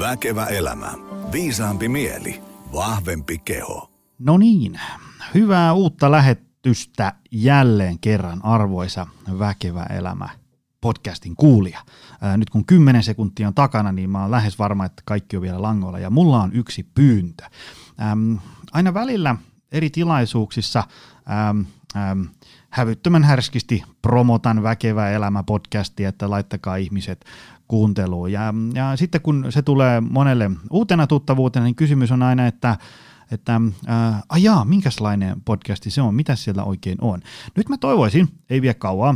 Väkevä elämä. Viisaampi mieli. Vahvempi keho. No niin, hyvää uutta lähetystä jälleen kerran arvoisa Väkevä elämä podcastin kuulija. Nyt kun 10 sekuntia on takana, niin mä oon lähes varma, että kaikki on vielä langoilla ja mulla on yksi pyyntö. Ähm, aina välillä eri tilaisuuksissa ähm, ähm, hävyttömän härskisti promotan Väkevä elämä podcastia, että laittakaa ihmiset kuunteluun. Ja, ja sitten kun se tulee monelle uutena tuttavuutena, niin kysymys on aina, että että äh, ajaa, minkälainen podcasti se on, mitä siellä oikein on. Nyt mä toivoisin, ei vie kauaa,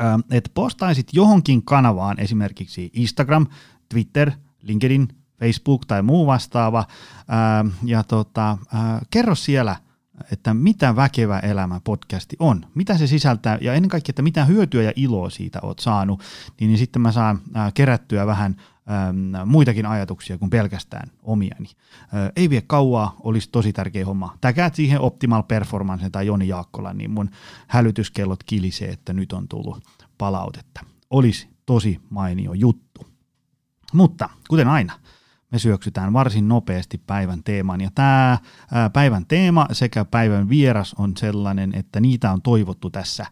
äh, että postaisit johonkin kanavaan, esimerkiksi Instagram, Twitter, LinkedIn, Facebook tai muu vastaava, äh, ja tota, äh, kerro siellä – että mitä Väkevä elämä podcasti on, mitä se sisältää ja ennen kaikkea, että mitä hyötyä ja iloa siitä oot saanut, niin, niin sitten mä saan äh, kerättyä vähän ähm, muitakin ajatuksia kuin pelkästään omiani. Äh, ei vie kauaa, olisi tosi tärkeä homma. Täkäät siihen Optimal Performance tai Joni Jaakkola, niin mun hälytyskellot kilisee, että nyt on tullut palautetta. Olisi tosi mainio juttu. Mutta kuten aina, me syöksytään varsin nopeasti päivän teemaan. Ja tämä päivän teema sekä päivän vieras on sellainen, että niitä on toivottu tässä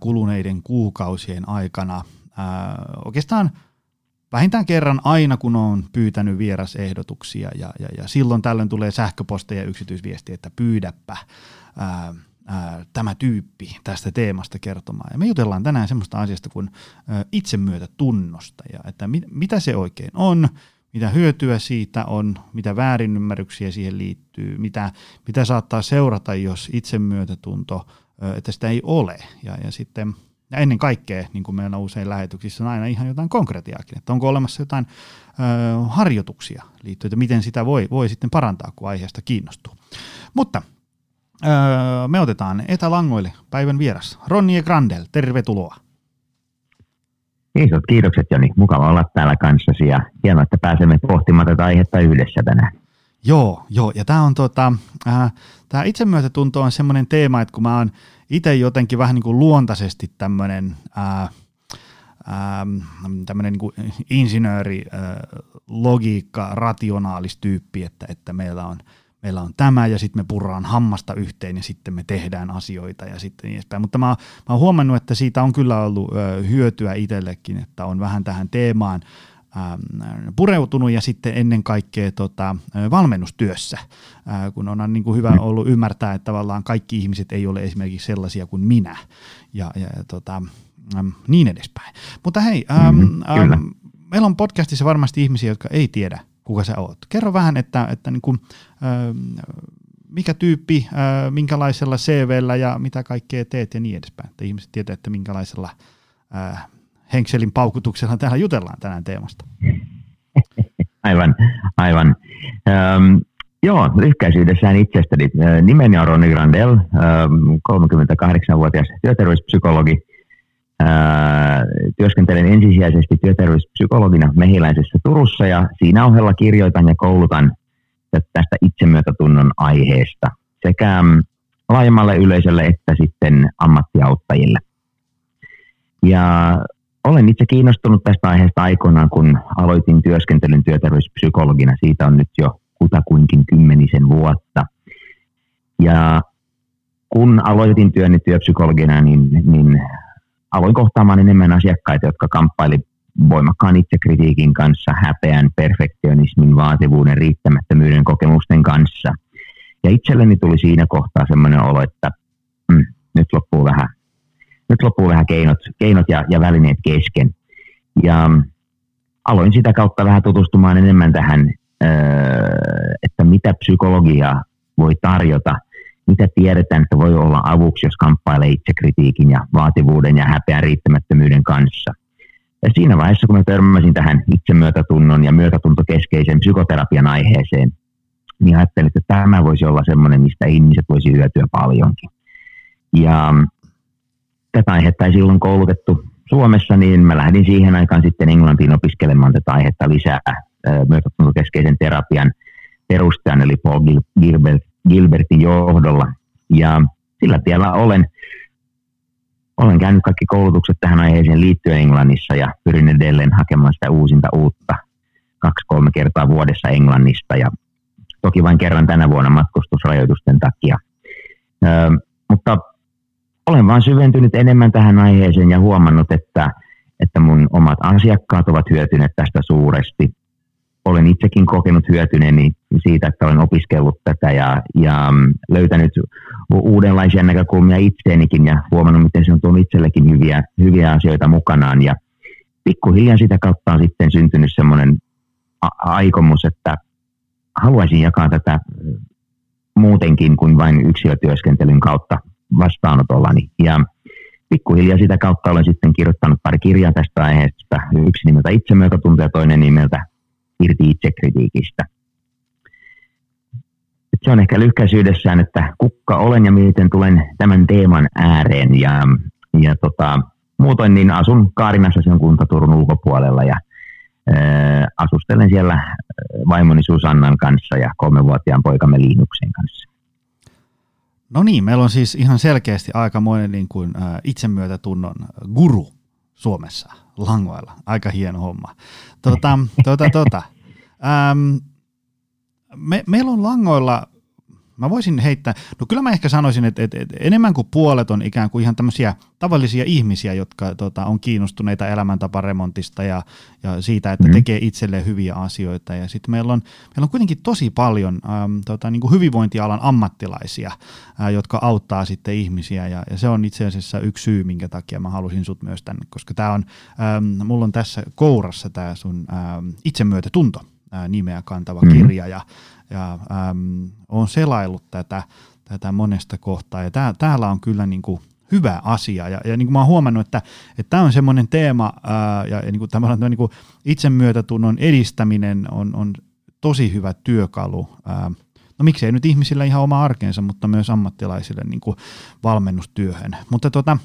kuluneiden kuukausien aikana. Oikeastaan vähintään kerran aina, kun on pyytänyt vierasehdotuksia ja, ja, ja silloin tällöin tulee sähköposteja ja yksityisviesti, että pyydäpä ää, ää, tämä tyyppi tästä teemasta kertomaan. Ja me jutellaan tänään semmoista asiasta kuin itsemyötätunnosta ja että mit, mitä se oikein on, mitä hyötyä siitä on, mitä väärinymmärryksiä siihen liittyy, mitä, mitä saattaa seurata, jos itsemyötätunto, että sitä ei ole. Ja, ja sitten ja ennen kaikkea, niin kuin meillä on usein lähetyksissä, on aina ihan jotain konkretiaakin, että onko olemassa jotain ö, harjoituksia liittyen, että miten sitä voi, voi sitten parantaa, kun aiheesta kiinnostuu. Mutta ö, me otetaan etälangoille päivän vieras. Ronnie Grandel, tervetuloa. Isot kiitokset Joni, mukava olla täällä kanssasi ja hienoa, että pääsemme pohtimaan tätä aihetta yhdessä tänään. Joo, joo, ja tämä on tota, äh, tämä itsemyötätunto on semmoinen teema, että kun mä oon itse jotenkin vähän niin kuin luontaisesti tämmöinen äh, äh, tämmöinen niin insinööri, äh, logiikka, rationaalistyyppi, että, että meillä on – meillä on tämä ja sitten me purraan hammasta yhteen ja sitten me tehdään asioita ja sitten niin edespäin. Mutta mä, mä oon huomannut, että siitä on kyllä ollut ö, hyötyä itsellekin, että on vähän tähän teemaan pureutunut ja sitten ennen kaikkea tota, valmennustyössä, kun on niin kuin hyvä ollut ymmärtää, että tavallaan kaikki ihmiset ei ole esimerkiksi sellaisia kuin minä ja, ja tota, niin edespäin. Mutta hei, ähm, mm, ähm, meillä on podcastissa varmasti ihmisiä, jotka ei tiedä, kuka sä oot. Kerro vähän, että, että niin kuin, mikä tyyppi, minkälaisella CVllä ja mitä kaikkea teet ja niin edespäin. Että ihmiset tietää, että minkälaisella henkselin paukutuksella täällä jutellaan tänään teemasta. Aivan, aivan. Ähm, joo, lyhkäisyydessään itsestäni. Nimeni on Roni Grandel, ähm, 38-vuotias työterveyspsykologi – työskentelen ensisijaisesti työterveyspsykologina mehiläisessä Turussa ja siinä ohella kirjoitan ja koulutan tästä itsemyötätunnon aiheesta sekä mm, laajemmalle yleisölle että sitten ammattiauttajille. Ja olen itse kiinnostunut tästä aiheesta aikoinaan, kun aloitin työskentelyn työterveyspsykologina. Siitä on nyt jo kutakuinkin kymmenisen vuotta. Ja kun aloitin työni työpsykologina, niin, niin aloin kohtaamaan enemmän asiakkaita, jotka kamppaili voimakkaan itsekritiikin kanssa, häpeän, perfektionismin, vaativuuden, riittämättömyyden kokemusten kanssa. Ja itselleni tuli siinä kohtaa semmoinen olo, että mm, nyt loppuu vähän, nyt loppuu vähän keinot, keinot ja, ja välineet kesken. Ja mm, aloin sitä kautta vähän tutustumaan enemmän tähän, öö, että mitä psykologia voi tarjota – mitä tiedetään, että voi olla avuksi, jos kamppailee itsekritiikin ja vaativuuden ja häpeän riittämättömyyden kanssa. Ja siinä vaiheessa, kun mä törmäsin tähän itsemyötätunnon ja myötätuntokeskeisen psykoterapian aiheeseen, niin ajattelin, että tämä voisi olla sellainen, mistä ihmiset voisi hyötyä paljonkin. Ja tätä aihetta ei silloin koulutettu Suomessa, niin mä lähdin siihen aikaan sitten Englantiin opiskelemaan tätä aihetta lisää myötätuntokeskeisen terapian perustajan, eli Paul Gilbert, Gilbertin johdolla. Ja sillä tiellä olen, olen käynyt kaikki koulutukset tähän aiheeseen liittyen Englannissa ja pyrin edelleen hakemaan sitä uusinta uutta. Kaksi pari-kolme kertaa vuodessa Englannista ja toki vain kerran tänä vuonna matkustusrajoitusten takia. Ö, mutta olen vain syventynyt enemmän tähän aiheeseen ja huomannut, että, että mun omat asiakkaat ovat hyötyneet tästä suuresti. Olen itsekin kokenut hyötyneeni siitä, että olen opiskellut tätä ja, ja löytänyt uudenlaisia näkökulmia itseenikin ja huomannut, miten se on tuonut itsellekin hyviä, hyviä asioita mukanaan. Ja pikkuhiljaa sitä kautta on sitten syntynyt semmoinen aikomus, että haluaisin jakaa tätä muutenkin kuin vain yksilötyöskentelyn kautta vastaanotollani. Ja pikkuhiljaa sitä kautta olen sitten kirjoittanut pari kirjaa tästä aiheesta. Yksi nimeltä itsemyötätunto ja toinen nimeltä irti itsekritiikistä. Se on ehkä lyhkäisyydessään, että kukka olen ja miten tulen tämän teeman ääreen. Ja, ja tota, muutoin niin asun Kaarinassa, se on kunta Turun ulkopuolella ja ää, asustelen siellä vaimoni Susannan kanssa ja kolmevuotiaan poikamme Liinuksen kanssa. No niin, meillä on siis ihan selkeästi aikamoinen niin kuin, ä, itsemyötätunnon guru Suomessa, langoilla. Aika hieno homma. Tuota, tuota, tuota. Ähm, me, meillä on langoilla Mä voisin heittää, no kyllä mä ehkä sanoisin, että, että, että enemmän kuin puolet on ikään kuin ihan tämmöisiä tavallisia ihmisiä, jotka tota, on kiinnostuneita elämäntaparemontista ja, ja siitä, että mm-hmm. tekee itselleen hyviä asioita. Ja sitten meillä on, meillä on kuitenkin tosi paljon äm, tota, niin kuin hyvinvointialan ammattilaisia, ää, jotka auttaa sitten ihmisiä ja, ja se on itse asiassa yksi syy, minkä takia mä halusin sut myös tänne, koska tämä on, äm, mulla on tässä kourassa tämä sun äm, itsemyötätunto nimeä kantava mm-hmm. kirja ja ja äm, olen selaillut tätä, tätä monesta kohtaa ja tää, täällä on kyllä niin kuin hyvä asia ja, ja niin kuin mä oon huomannut, että, tämä on semmoinen teema ää, ja, ja niin kuin tämä niin kuin itsemyötätunnon edistäminen on, on tosi hyvä työkalu. Ää, no miksei nyt ihmisillä ihan oma arkeensa, mutta myös ammattilaisille niin kuin valmennustyöhön. Mutta tota,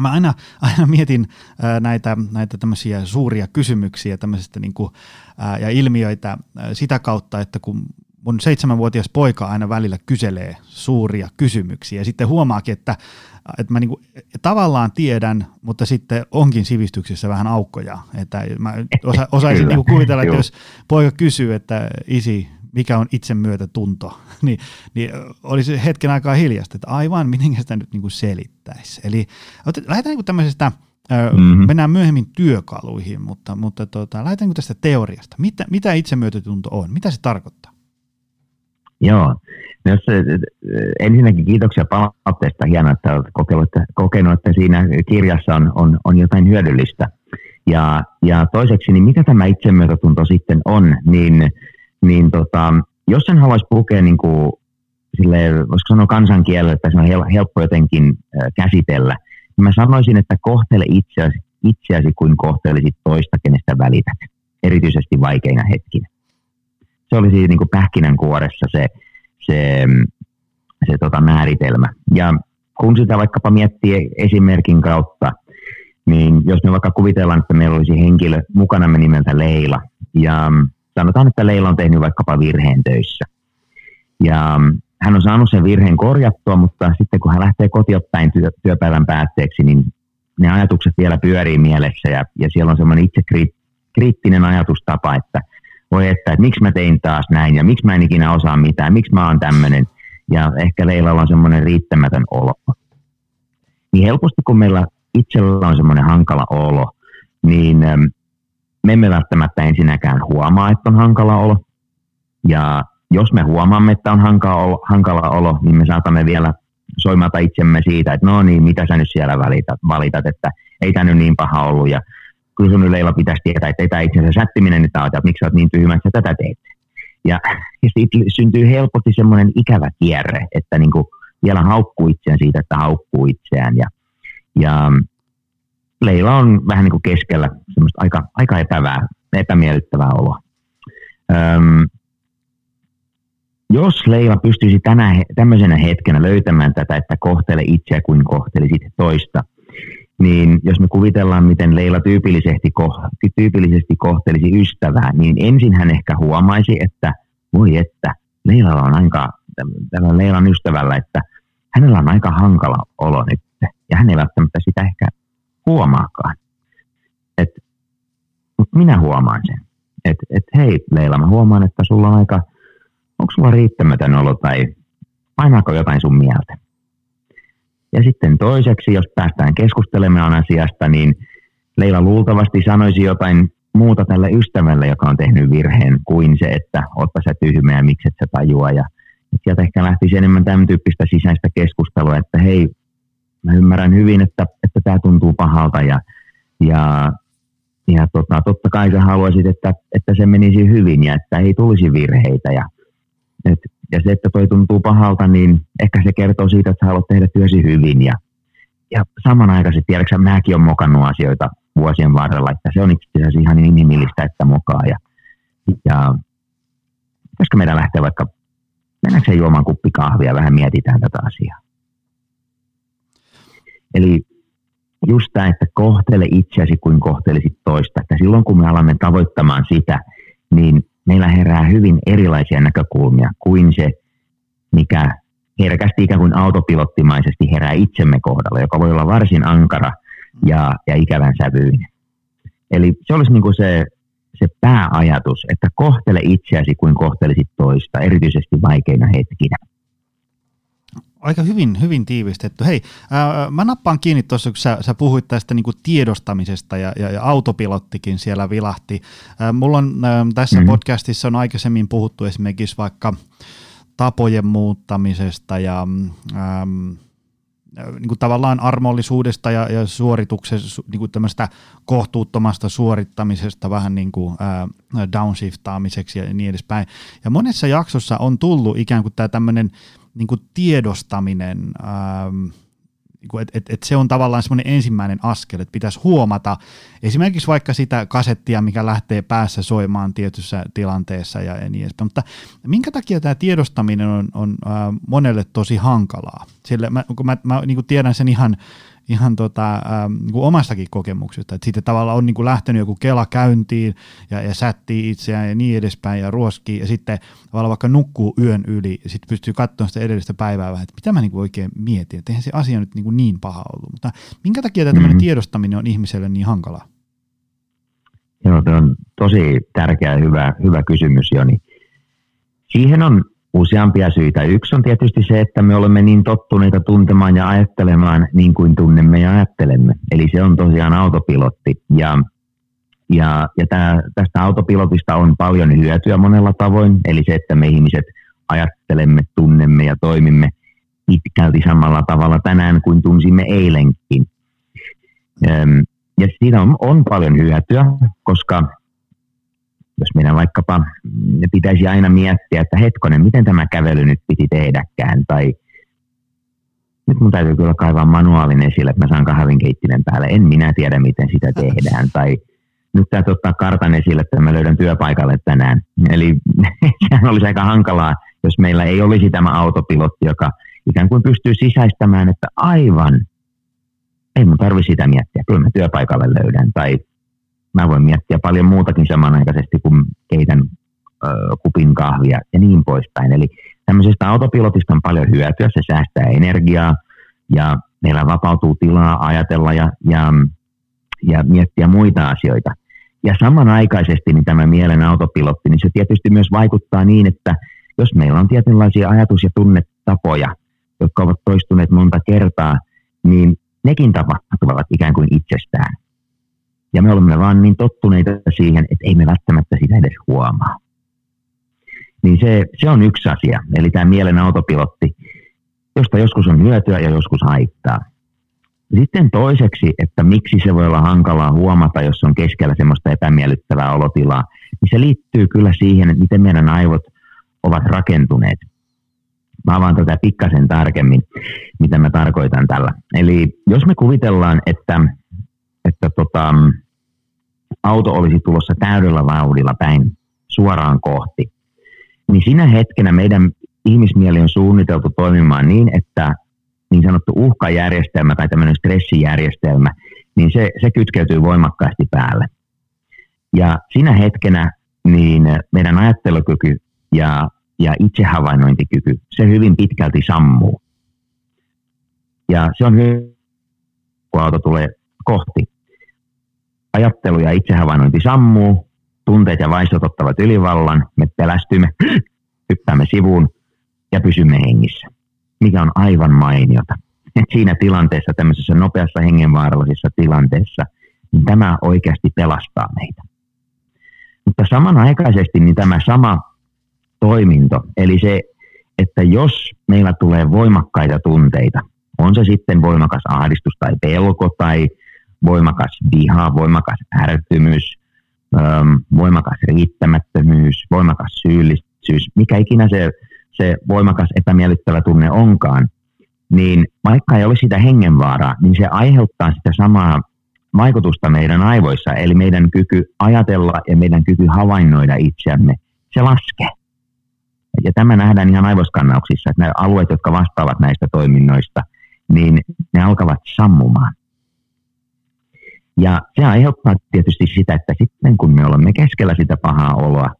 Mä aina, aina mietin ää, näitä, näitä tämmöisiä suuria kysymyksiä niin kuin, ää, ja ilmiöitä ää, sitä kautta, että kun mun seitsemänvuotias poika aina välillä kyselee suuria kysymyksiä ja sitten huomaakin, että, että mä niin kuin, tavallaan tiedän, mutta sitten onkin sivistyksessä vähän aukkoja. Että mä osa, osaisin niin kuin kuvitella, että jos poika kysyy, että isi, mikä on itsemyötätunto, niin, niin olisi hetken aikaa hiljasta, että aivan, miten sitä nyt niin kuin selittäisi. Eli lähdetään niin kuin tämmöisestä, mm-hmm. mennään myöhemmin työkaluihin, mutta, mutta tota, lähdetään niin tästä teoriasta. Mitä, mitä itsemyötätunto on? Mitä se tarkoittaa? Joo. No jos, ensinnäkin kiitoksia palautteesta. Hienoa, että olet kokenut, kokenut, että siinä kirjassa on, on, on jotain hyödyllistä. Ja, ja toiseksi, niin mitä tämä itsemyötätunto sitten on, niin niin tota, jos sen haluaisi pukea niin kuin, sille, voisiko sanoa kansankielellä, että se on helppo jotenkin käsitellä, niin mä sanoisin, että kohtele itseäsi, itseäsi kuin kohtelisit toista, kenestä välität, erityisesti vaikeina hetkinä. Se olisi niin kuin pähkinänkuoressa se, se, se tota määritelmä. Ja kun sitä vaikkapa miettii esimerkin kautta, niin jos me vaikka kuvitellaan, että meillä olisi henkilö mukana nimeltä Leila, ja sanotaan, että Leila on tehnyt vaikkapa virheen töissä. Ja hän on saanut sen virheen korjattua, mutta sitten kun hän lähtee kotiopäin työ, työpäivän päätteeksi, niin ne ajatukset vielä pyörii mielessä ja, ja siellä on semmoinen itse kriittinen ajatustapa, että voi että, että miksi mä tein taas näin ja miksi mä en ikinä osaa mitään, miksi mä oon tämmöinen. Ja ehkä Leilalla on semmoinen riittämätön olo. Niin helposti kun meillä itsellä on semmoinen hankala olo, niin mm, me emme välttämättä ensinnäkään huomaa, että on hankala olo. Ja jos me huomaamme, että on hankala olo, hankala olo niin me saatamme vielä soimata itsemme siitä, että no niin, mitä sä nyt siellä valitat, valitat että ei tämä nyt niin paha ollut. Ja kyllä sun yleillä pitäisi tietää, että ei tämä itse asiassa sättiminen nyt että miksi sä oot niin tyhmä, että sä tätä teet. Ja, ja siitä syntyy helposti semmoinen ikävä kierre, että niin kuin vielä haukkuu itseään siitä, että haukkuu itseään. Ja, ja Leila on vähän niin kuin keskellä semmoista aika, aika epävää, epämiellyttävää oloa. Öm, jos Leila pystyisi tänä, tämmöisenä hetkenä löytämään tätä, että kohtele itseä kuin kohtelisit toista, niin jos me kuvitellaan, miten Leila tyypillisesti, tyypillisesti kohtelisi ystävää, niin ensin hän ehkä huomaisi, että voi että, Leilalla on aika, tällä Leilan ystävällä, että hänellä on aika hankala olo nyt, ja hän ei välttämättä sitä ehkä huomaakaan. Et, mutta minä huomaan sen. että et, hei Leila, mä huomaan, että sulla on aika, onko sulla riittämätön olo tai painaako jotain sun mieltä? Ja sitten toiseksi, jos päästään keskustelemaan asiasta, niin Leila luultavasti sanoisi jotain muuta tälle ystävälle, joka on tehnyt virheen, kuin se, että otpa sä tyhmä ja miksi et sä tajua. Ja sieltä ehkä lähtisi enemmän tämän tyyppistä sisäistä keskustelua, että hei, mä ymmärrän hyvin, että, että tämä tuntuu pahalta ja, ja, ja tota, totta kai sä haluaisit, että, että se menisi hyvin ja että ei tulisi virheitä. Ja, et, ja se, että toi tuntuu pahalta, niin ehkä se kertoo siitä, että sä haluat tehdä työsi hyvin. Ja, ja samanaikaisesti, tiedätkö mäkin olen mokannut asioita vuosien varrella, että se on itse asiassa ihan inhimillistä, että mokaa. Ja, ja pitäisikö meidän lähteä vaikka, mennäänkö juomaan kuppi kahvia, vähän mietitään tätä asiaa. Eli just tämä, että kohtele itseäsi kuin kohtelisit toista. Että silloin kun me alamme tavoittamaan sitä, niin meillä herää hyvin erilaisia näkökulmia kuin se, mikä herkästi ikään kuin autopilottimaisesti herää itsemme kohdalla, joka voi olla varsin ankara ja, ja ikävän sävyinen. Eli se olisi niin kuin se, se pääajatus, että kohtele itseäsi kuin kohtelisit toista, erityisesti vaikeina hetkinä. Aika hyvin, hyvin tiivistetty. Hei, ää, mä nappaan kiinni tuossa, kun sä, sä puhuit tästä niin tiedostamisesta ja, ja, ja autopilottikin siellä vilahti. Ää, mulla on ää, tässä mm-hmm. podcastissa on aikaisemmin puhuttu esimerkiksi vaikka tapojen muuttamisesta ja äm, niin kuin tavallaan armollisuudesta ja, ja suorituksesta, niin kuin tämmöistä kohtuuttomasta suorittamisesta vähän niin kuin ää, downshiftaamiseksi ja niin edespäin. Ja monessa jaksossa on tullut ikään kuin tämä tämmöinen niin kuin tiedostaminen, ähm, niin että et, et se on tavallaan semmoinen ensimmäinen askel, että pitäisi huomata esimerkiksi vaikka sitä kasettia, mikä lähtee päässä soimaan tietyssä tilanteessa ja, niin edespäin. Mutta minkä takia tämä tiedostaminen on, on äh, monelle tosi hankalaa? Sillä mä, kun mä, mä niin kuin tiedän sen ihan ihan tota, ähm, niin kuin omastakin kokemuksesta, että sitten tavallaan on niin kuin lähtenyt joku kela käyntiin ja, ja sättii itseään ja niin edespäin ja ruoskii ja sitten tavallaan vaikka nukkuu yön yli ja sitten pystyy katsomaan sitä edellistä päivää vähän, että mitä mä niin kuin oikein mietin, että eihän se asia nyt niin, kuin niin paha ollut, mutta minkä takia tämä mm-hmm. tiedostaminen on ihmiselle niin hankalaa? Joo, tämä on tosi tärkeä ja hyvä, hyvä kysymys, Joni. Siihen on useampia syitä. Yksi on tietysti se, että me olemme niin tottuneita tuntemaan ja ajattelemaan niin kuin tunnemme ja ajattelemme. Eli se on tosiaan autopilotti. Ja, ja, ja tää, tästä autopilotista on paljon hyötyä monella tavoin. Eli se, että me ihmiset ajattelemme, tunnemme ja toimimme pitkälti samalla tavalla tänään kuin tunsimme eilenkin. Ja siinä on, on paljon hyötyä, koska jos meidän vaikkapa pitäisi aina miettiä, että hetkonen, miten tämä kävely nyt piti tehdäkään, tai nyt mun täytyy kyllä kaivaa manuaalin esille, että mä saan kahvinkeittimen päälle, en minä tiedä, miten sitä tehdään, tai nyt täytyy ottaa kartan esille, että mä löydän työpaikalle tänään. Eli sehän olisi aika hankalaa, jos meillä ei olisi tämä autopilotti, joka ikään kuin pystyy sisäistämään, että aivan, ei mun tarvi sitä miettiä, kyllä mä työpaikalle löydän, tai mä voin miettiä paljon muutakin samanaikaisesti, kun keitän ö, kupin kahvia ja niin poispäin. Eli tämmöisestä autopilotista on paljon hyötyä, se säästää energiaa ja meillä vapautuu tilaa ajatella ja, ja, ja miettiä muita asioita. Ja samanaikaisesti niin tämä mielen autopilotti, niin se tietysti myös vaikuttaa niin, että jos meillä on tietynlaisia ajatus- ja tunnetapoja, jotka ovat toistuneet monta kertaa, niin nekin tapahtuvat ikään kuin itsestään. Ja me olemme vaan niin tottuneita siihen, että ei me välttämättä sitä edes huomaa. Niin se, se on yksi asia, eli tämä mielen autopilotti, josta joskus on hyötyä ja joskus haittaa. Sitten toiseksi, että miksi se voi olla hankalaa huomata, jos on keskellä semmoista epämiellyttävää olotilaa, niin se liittyy kyllä siihen, että miten meidän aivot ovat rakentuneet. Mä avaan tätä pikkasen tarkemmin, mitä mä tarkoitan tällä. Eli jos me kuvitellaan, että, että tota, auto olisi tulossa täydellä vauhdilla päin suoraan kohti, niin siinä hetkenä meidän ihmismieli on suunniteltu toimimaan niin, että niin sanottu uhkajärjestelmä tai tämmöinen stressijärjestelmä, niin se, se kytkeytyy voimakkaasti päälle. Ja siinä hetkenä niin meidän ajattelukyky ja, ja itsehavainnointikyky, se hyvin pitkälti sammuu. Ja se on hyvin, kun auto tulee kohti ajattelu ja itsehavainnointi sammuu, tunteet ja vaistot ottavat ylivallan, me pelästymme, hyppäämme sivuun ja pysymme hengissä, mikä on aivan mainiota. Et siinä tilanteessa, tämmöisessä nopeassa hengenvaarallisessa tilanteessa, niin tämä oikeasti pelastaa meitä. Mutta samanaikaisesti niin tämä sama toiminto, eli se, että jos meillä tulee voimakkaita tunteita, on se sitten voimakas ahdistus tai pelko tai voimakas viha, voimakas ärtymys, voimakas riittämättömyys, voimakas syyllisyys, mikä ikinä se, se voimakas epämiellyttävä tunne onkaan, niin vaikka ei ole sitä hengenvaaraa, niin se aiheuttaa sitä samaa vaikutusta meidän aivoissa, eli meidän kyky ajatella ja meidän kyky havainnoida itseämme, se laskee. Ja tämä nähdään ihan aivoskannauksissa, että nämä alueet, jotka vastaavat näistä toiminnoista, niin ne alkavat sammumaan. Ja se aiheuttaa tietysti sitä, että sitten kun me olemme keskellä sitä pahaa oloa,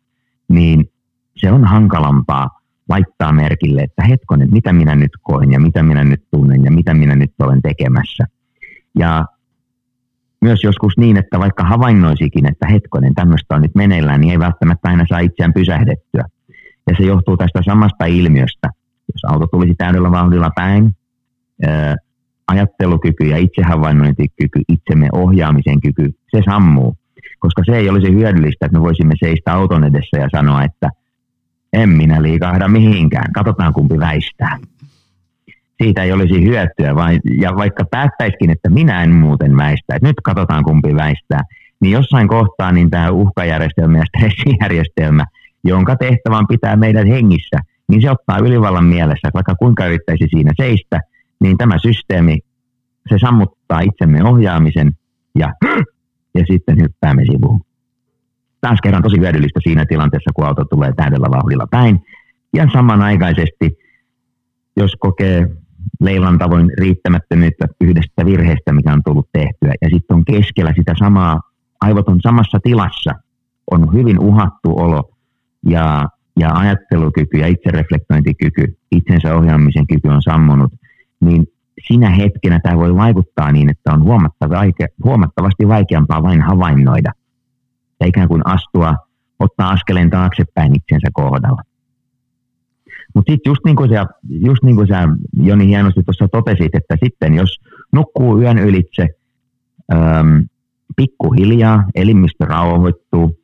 niin se on hankalampaa laittaa merkille, että hetkonen, mitä minä nyt koen ja mitä minä nyt tunnen ja mitä minä nyt olen tekemässä. Ja myös joskus niin, että vaikka havainnoisikin, että hetkonen, tämmöistä on nyt meneillään, niin ei välttämättä aina saa itseään pysähdettyä. Ja se johtuu tästä samasta ilmiöstä. Jos auto tulisi täydellä vauhdilla päin, ajattelukyky ja itsehavainnointikyky, itsemme ohjaamisen kyky, se sammuu. Koska se ei olisi hyödyllistä, että me voisimme seistä auton edessä ja sanoa, että en minä liikahda mihinkään, katsotaan kumpi väistää. Siitä ei olisi hyötyä, vai, ja vaikka päättäisikin, että minä en muuten väistä, että nyt katsotaan kumpi väistää, niin jossain kohtaa niin tämä uhkajärjestelmä ja stressijärjestelmä, jonka tehtävä on pitää meidät hengissä, niin se ottaa ylivallan mielessä, että vaikka kuinka yrittäisi siinä seistä, niin tämä systeemi, se sammuttaa itsemme ohjaamisen ja, ja sitten hyppäämme sivuun. Taas kerran tosi hyödyllistä siinä tilanteessa, kun auto tulee täydellä vauhdilla päin. Ja samanaikaisesti, jos kokee Leilan tavoin riittämättömyyttä yhdestä virheestä, mikä on tullut tehtyä, ja sitten on keskellä sitä samaa, aivot on samassa tilassa, on hyvin uhattu olo, ja, ja ajattelukyky ja itsereflektointikyky, itsensä ohjaamisen kyky on sammunut, niin sinä hetkenä tämä voi vaikuttaa niin, että on huomattavasti vaikeampaa vain havainnoida ja ikään kuin astua, ottaa askeleen taaksepäin itsensä kohdalla. Mutta sitten just niin kuin sä, just niin kuin sä Joni hienosti tuossa totesit, että sitten jos nukkuu yön ylitse äm, pikkuhiljaa, elimistö rauhoittuu,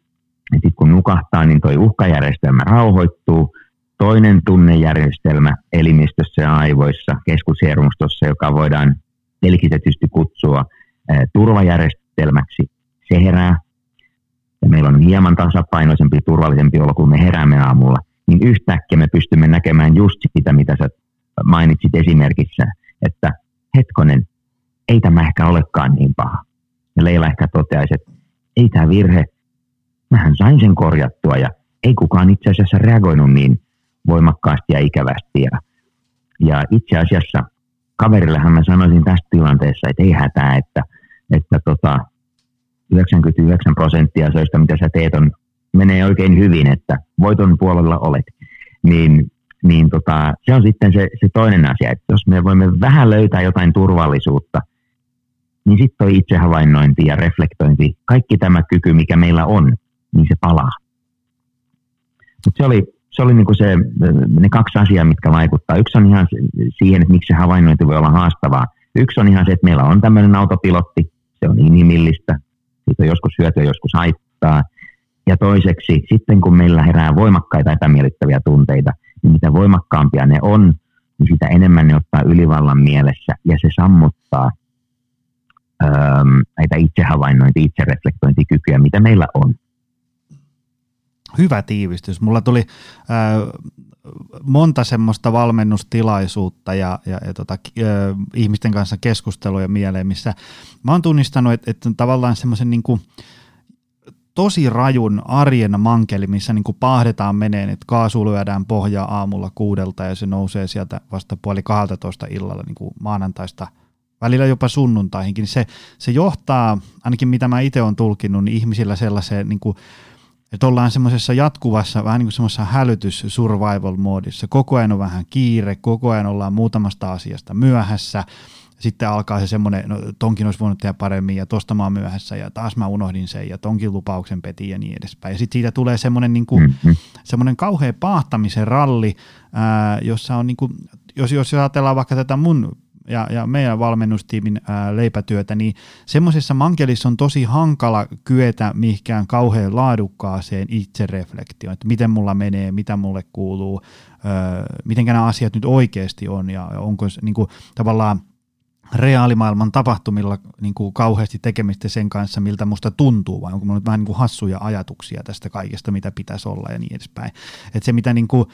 ja sitten kun nukahtaa, niin toi uhkajärjestelmä rauhoittuu, toinen tunnejärjestelmä elimistössä ja aivoissa, keskushermostossa, joka voidaan pelkitetysti kutsua turvajärjestelmäksi, se herää. Ja meillä on hieman tasapainoisempi, turvallisempi olo, kun me heräämme aamulla. Niin yhtäkkiä me pystymme näkemään just sitä, mitä sä mainitsit esimerkissä, että hetkonen, ei tämä ehkä olekaan niin paha. Ja Leila ehkä toteaisi, että ei tämä virhe, mähän sain sen korjattua ja ei kukaan itse asiassa reagoinut niin voimakkaasti ja ikävästi. Ja, ja itse asiassa kaverillehan mä sanoisin tässä tilanteessa, että ei hätää, että, että tota, 99 prosenttia söistä, mitä sä teet, on, menee oikein hyvin, että voiton puolella olet. Niin, niin tota, se on sitten se, se toinen asia, että jos me voimme vähän löytää jotain turvallisuutta, niin sitten toi itsehavainnointi ja reflektointi, kaikki tämä kyky, mikä meillä on, niin se palaa. Mutta se oli se oli niin se, ne kaksi asiaa, mitkä vaikuttaa. Yksi on ihan siihen, että miksi se havainnointi voi olla haastavaa. Yksi on ihan se, että meillä on tämmöinen autopilotti, se on inhimillistä, siitä on joskus hyötyä, joskus haittaa. Ja toiseksi, sitten kun meillä herää voimakkaita epämiellyttäviä tunteita, niin mitä voimakkaampia ne on, niin sitä enemmän ne ottaa ylivallan mielessä ja se sammuttaa öö, näitä itsehavainnointi, itsereflektointikykyjä, mitä meillä on hyvä tiivistys. Mulla tuli äh, monta semmoista valmennustilaisuutta ja, ja, ja tota, äh, ihmisten kanssa keskusteluja mieleen, missä mä oon tunnistanut, että, että tavallaan semmoisen niin tosi rajun arjen mankeli, missä niin pahdetaan meneen, että kaasu lyödään pohjaa aamulla kuudelta ja se nousee sieltä vasta puoli 12 illalla niin kuin maanantaista välillä jopa sunnuntaihinkin, se, se johtaa, ainakin mitä mä itse olen tulkinnut, niin ihmisillä sellaiseen niin kuin että ollaan semmoisessa jatkuvassa, vähän niin kuin semmoisessa hälytys survival moodissa. Koko ajan on vähän kiire, koko ajan ollaan muutamasta asiasta myöhässä, sitten alkaa se semmoinen, no tonkin olisi voinut tehdä paremmin ja tosta mä oon myöhässä ja taas mä unohdin sen ja tonkin lupauksen peti ja niin edespäin. Ja sitten siitä tulee semmoinen, niin kuin, mm-hmm. semmoinen kauhea paahtamisen ralli, ää, jossa on niin kuin, jos, jos ajatellaan vaikka tätä mun ja, ja meidän valmennustiimin ää, leipätyötä, niin semmoisessa mankelissa on tosi hankala kyetä mihinkään kauhean laadukkaaseen itsereflektioon, että miten mulla menee, mitä mulle kuuluu, ää, miten nämä asiat nyt oikeasti on ja onko niin kuin, tavallaan reaalimaailman tapahtumilla niin kuin kauheasti tekemistä sen kanssa, miltä musta tuntuu, vai onko minulla nyt vähän niin kuin hassuja ajatuksia tästä kaikesta, mitä pitäisi olla ja niin edespäin. Et se, mitä niin kuin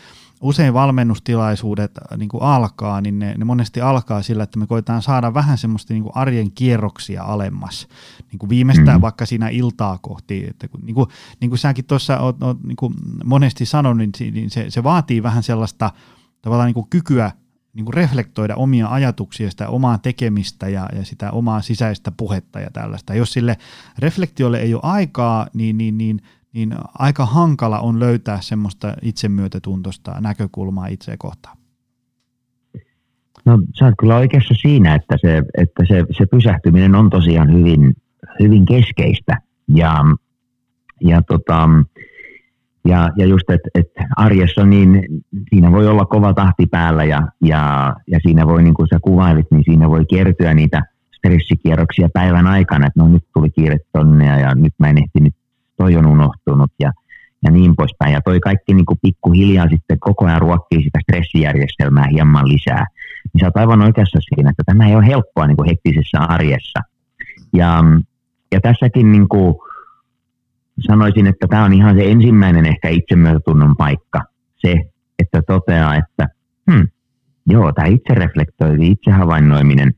usein valmennustilaisuudet äh, niin kuin alkaa, niin ne, ne monesti alkaa sillä, että me koetaan saada vähän semmoista niin kuin arjen kierroksia alemmas. Niin kuin viimeistään mm. vaikka siinä iltaa kohti. Että kun, niin, kuin, niin kuin säkin tuossa oot, oot niin kuin monesti sanonut, niin, niin se, se vaatii vähän sellaista tavallaan niin kuin kykyä niin kuin reflektoida omia ajatuksia, sitä omaa tekemistä ja, ja sitä omaa sisäistä puhetta ja tällaista. Jos sille reflektiolle ei ole aikaa, niin, niin, niin, niin aika hankala on löytää semmoista itsemyötätuntoista näkökulmaa itseä kohtaan. No sä oot kyllä oikeassa siinä, että se, että se, se pysähtyminen on tosiaan hyvin, hyvin keskeistä. Ja, ja tota, ja, ja just, että et arjessa niin siinä voi olla kova tahti päällä ja, ja, ja siinä voi, niin kuin sä kuvailit, niin siinä voi kertyä niitä stressikierroksia päivän aikana, että no nyt tuli kiire tonne ja nyt mä en ehtinyt, toi on unohtunut ja, ja niin poispäin. Ja toi kaikki niin kuin pikkuhiljaa sitten koko ajan ruokkii sitä stressijärjestelmää hieman lisää. Niin sä oot aivan oikeassa siinä, että tämä ei ole helppoa niin kuin hektisessä arjessa. Ja, ja tässäkin niin kuin, sanoisin, että tämä on ihan se ensimmäinen ehkä itsemyötätunnon paikka. Se, että toteaa, että hmm, joo, tämä itsereflektoivi, itsehavainnoiminen,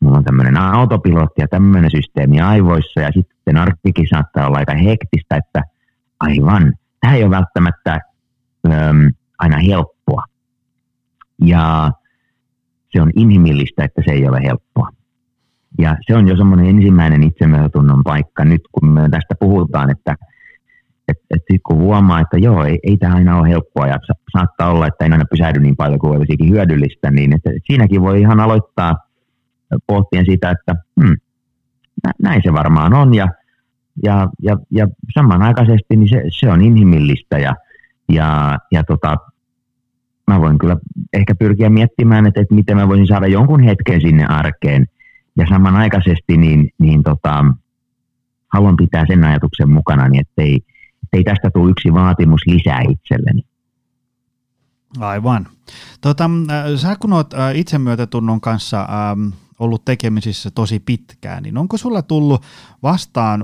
mulla on tämmöinen autopilotti ja tämmöinen systeemi aivoissa ja sitten arkikin saattaa olla aika hektistä, että aivan, tämä ei ole välttämättä äm, aina helppoa. Ja se on inhimillistä, että se ei ole helppoa. Ja se on jo semmoinen ensimmäinen itsemyötätunnon paikka nyt, kun me tästä puhutaan, että et, et kun huomaa, että joo, ei, ei tämä aina ole helppoa ja sa- saattaa olla, että ei aina pysähdy niin paljon kuin olisikin hyödyllistä, niin että siinäkin voi ihan aloittaa pohtien sitä, että hmm, näin se varmaan on ja, ja, ja, ja samanaikaisesti niin se, se on inhimillistä ja, ja, ja tota, mä voin kyllä ehkä pyrkiä miettimään, että, että miten mä voisin saada jonkun hetken sinne arkeen – ja samanaikaisesti niin, niin tota, haluan pitää sen ajatuksen mukana, niin ettei, ettei tästä tule yksi vaatimus lisää itselleni. Aivan. Tota, äh, sä kun oot äh, itsemyötätunnon kanssa ähm, ollut tekemisissä tosi pitkään, niin onko sulla tullut vastaan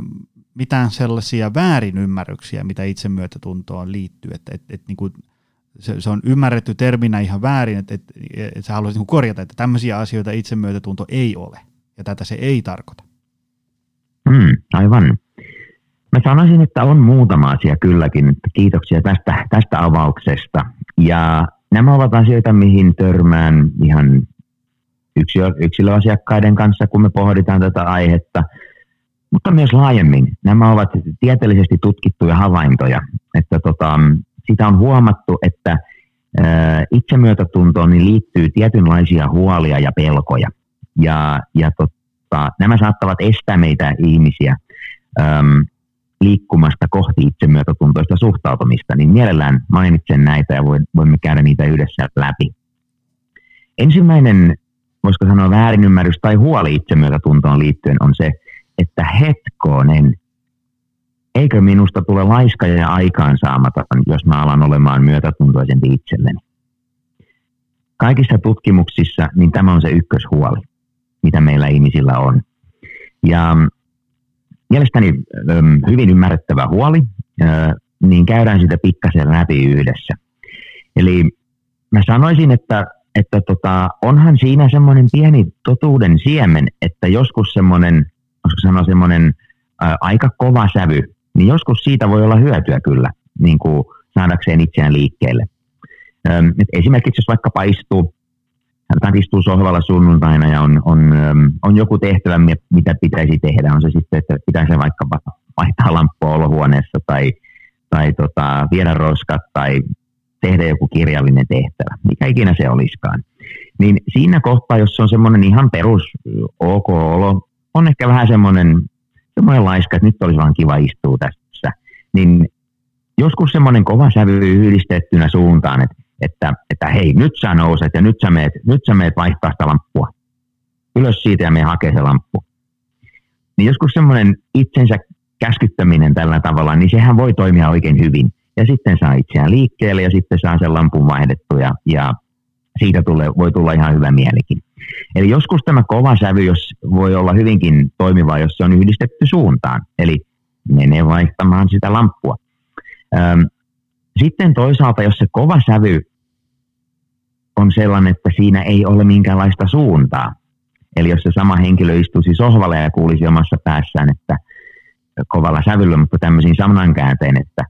mitään sellaisia väärinymmärryksiä, mitä itsemyötätuntoon liittyy, että et, et, niin se, se on ymmärretty terminä ihan väärin, että et, et, et sä haluaisit niin korjata, että tämmöisiä asioita itsemyötätunto ei ole ja tätä se ei tarkoita. Mm, aivan. Mä sanoisin, että on muutama asia kylläkin. Kiitoksia tästä, tästä avauksesta. Ja nämä ovat asioita, mihin törmään ihan yksilö, yksilöasiakkaiden kanssa, kun me pohditaan tätä aihetta, mutta myös laajemmin. Nämä ovat tieteellisesti tutkittuja havaintoja, että tota, sitä on huomattu, että itsemyötätuntoon liittyy tietynlaisia huolia ja pelkoja – ja, ja tota, nämä saattavat estää meitä ihmisiä äm, liikkumasta kohti itsemyötätuntoista suhtautumista, niin mielellään mainitsen näitä ja voimme käydä niitä yhdessä läpi. Ensimmäinen, voisiko sanoa väärinymmärrys tai huoli itsemyötätuntoon liittyen on se, että hetkonen, eikö minusta tule laiska ja aikaansaamaton, jos mä alan olemaan myötätuntoisempi itselleni. Kaikissa tutkimuksissa niin tämä on se ykköshuoli mitä meillä ihmisillä on. Ja mielestäni hyvin ymmärrettävä huoli, niin käydään sitä pikkasen läpi yhdessä. Eli mä sanoisin, että, että tota, onhan siinä semmoinen pieni totuuden siemen, että joskus semmoinen, sanoa semmoinen ää, aika kova sävy, niin joskus siitä voi olla hyötyä kyllä, niin kuin saadakseen itseään liikkeelle. et esimerkiksi jos vaikka istuu hän istuu sohvalla sunnuntaina ja on, on, on joku tehtävä, mitä pitäisi tehdä. On se sitten, että pitäisi vaikkapa vaihtaa lamppua olohuoneessa tai, tai tota, viedä roskat tai tehdä joku kirjallinen tehtävä, mikä ikinä se olisikaan. Niin siinä kohtaa, jos on semmoinen ihan perus ok olo, on ehkä vähän semmoinen, semmoinen laiska, että nyt olisi vaan kiva istua tässä, niin joskus semmoinen kova sävy yhdistettynä suuntaan, että, että, että hei, nyt sä nouset ja nyt sä meet, nyt sä meet vaihtaa sitä lamppua. Ylös siitä ja me hakee se lamppu. Niin joskus semmoinen itsensä käskyttäminen tällä tavalla, niin sehän voi toimia oikein hyvin. Ja sitten saa itseään liikkeelle ja sitten saa sen lampun vaihdettua ja, ja siitä tulee, voi tulla ihan hyvä mielikin. Eli joskus tämä kova sävy jos voi olla hyvinkin toimiva, jos se on yhdistetty suuntaan. Eli menee vaihtamaan sitä lamppua. Öm, sitten toisaalta, jos se kova sävy on sellainen, että siinä ei ole minkäänlaista suuntaa. Eli jos se sama henkilö istuisi sohvalle ja kuulisi omassa päässään, että kovalla sävyllä, mutta tämmöisiin sanankäänteen, että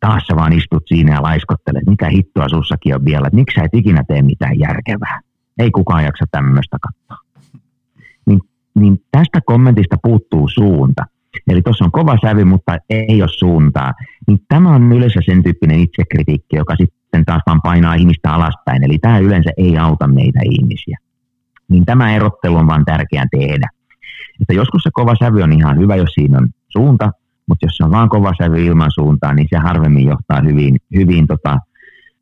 taas sä vaan istut siinä ja laiskottelet, mitä hittoa sussakin on vielä, että miksi sä et ikinä tee mitään järkevää. Ei kukaan jaksa tämmöistä katsoa. Niin, niin tästä kommentista puuttuu suunta. Eli tuossa on kova sävy, mutta ei ole suuntaa. Niin tämä on yleensä sen tyyppinen itsekritiikki, joka sitten taas vaan painaa ihmistä alaspäin. Eli tämä yleensä ei auta meitä ihmisiä. Niin tämä erottelu on vaan tärkeää tehdä. Että joskus se kova sävy on ihan hyvä, jos siinä on suunta, mutta jos se on vaan kova sävy ilman suuntaa, niin se harvemmin johtaa hyvin, hyvin tota,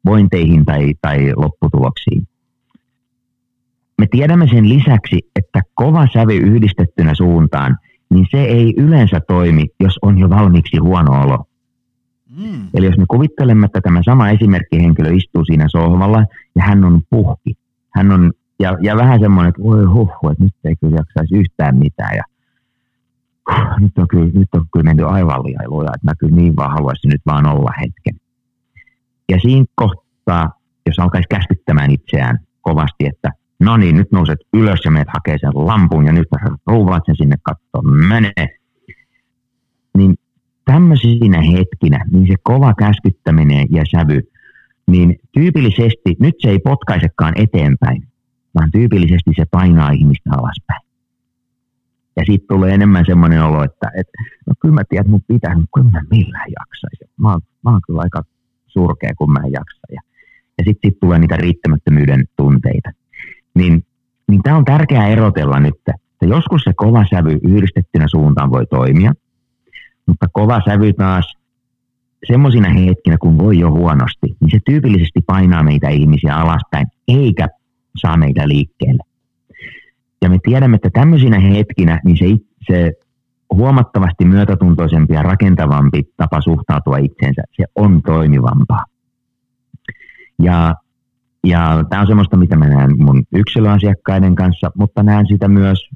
vointeihin tai, tai lopputuloksiin. Me tiedämme sen lisäksi, että kova sävy yhdistettynä suuntaan, niin se ei yleensä toimi, jos on jo valmiiksi huono olo. Mm. Eli jos me kuvittelemme, että tämä sama esimerkkihenkilö istuu siinä sohvalla ja hän on puhki, hän on, ja, ja vähän semmoinen, että voi huh, että nyt ei kyllä jaksaisi yhtään mitään ja nyt on kyllä, nyt on kyllä mennyt aivan liailuja, että mä kyllä niin vaan haluaisin nyt vaan olla hetken. Ja siinä kohtaa, jos alkaisi käskyttämään itseään kovasti, että no niin, nyt nouset ylös ja menet hakee sen lampun ja nyt rouvaat sen sinne kattoon, mene. Niin tämmöisinä hetkinä, niin se kova käskyttäminen ja sävy, niin tyypillisesti, nyt se ei potkaisekaan eteenpäin, vaan tyypillisesti se painaa ihmistä alaspäin. Ja sitten tulee enemmän semmoinen olo, että et, no kyllä mä tiedän, mun pitää, mutta kyllä mä millään jaksaisin. Mä oon, mä oon kyllä aika surkea, kun mä en jaksa. Ja, ja sitten sit tulee niitä riittämättömyyden tunteita. Niin, niin tämä on tärkeää erotella nyt, että joskus se kova sävy yhdistettynä suuntaan voi toimia, mutta kova sävy taas semmoisina hetkinä, kun voi jo huonosti, niin se tyypillisesti painaa meitä ihmisiä alaspäin, eikä saa meitä liikkeelle. Ja me tiedämme, että tämmöisinä hetkinä niin se, se huomattavasti myötätuntoisempi ja rakentavampi tapa suhtautua itseensä, se on toimivampaa. Ja, ja tämä on semmoista, mitä mä näen mun yksilöasiakkaiden kanssa, mutta näen sitä myös,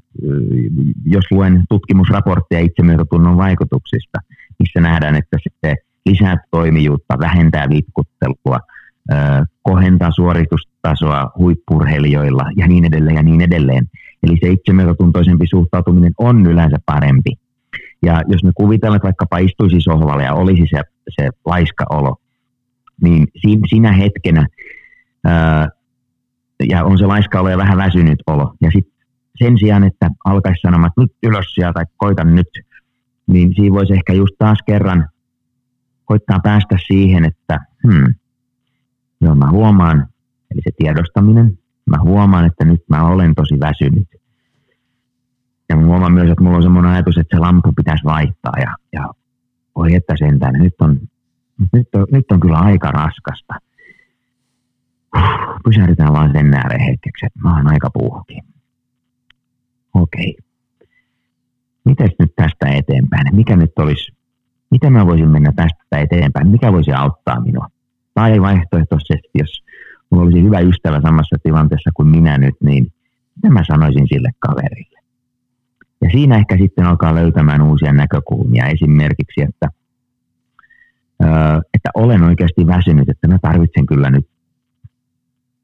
jos luen tutkimusraportteja itsemyötätunnon vaikutuksista, missä nähdään, että se lisää toimijuutta, vähentää vitkuttelua, kohentaa suoritustasoa huippurheilijoilla ja niin edelleen ja niin edelleen. Eli se itsemyötätuntoisempi suhtautuminen on yleensä parempi. Ja jos me kuvitellaan, että vaikkapa istuisi sohvalle ja olisi se, se laiska olo, niin siinä hetkenä ja on se laiska ja vähän väsynyt olo. Ja sitten sen sijaan, että alkaisi sanomaan, että nyt ylös sieltä tai koitan nyt, niin siinä voisi ehkä just taas kerran koittaa päästä siihen, että hmm, joo mä huomaan, eli se tiedostaminen, mä huomaan, että nyt mä olen tosi väsynyt. Ja mä huomaan myös, että mulla on semmoinen ajatus, että se lampu pitäisi vaihtaa ja, ja voi että sentään, nyt on, nyt on, nyt on kyllä aika raskasta. Pysähdytään vaan sen ääreen hetkeksi, että mä oon aika puhki. Okei. Mites nyt tästä eteenpäin? Mikä nyt olisi, miten mä voisin mennä tästä eteenpäin? Mikä voisi auttaa minua? Tai vaihtoehtoisesti, jos mulla olisi hyvä ystävä samassa tilanteessa kuin minä nyt, niin mitä mä sanoisin sille kaverille? Ja siinä ehkä sitten alkaa löytämään uusia näkökulmia. Esimerkiksi, että, että olen oikeasti väsynyt, että mä tarvitsen kyllä nyt,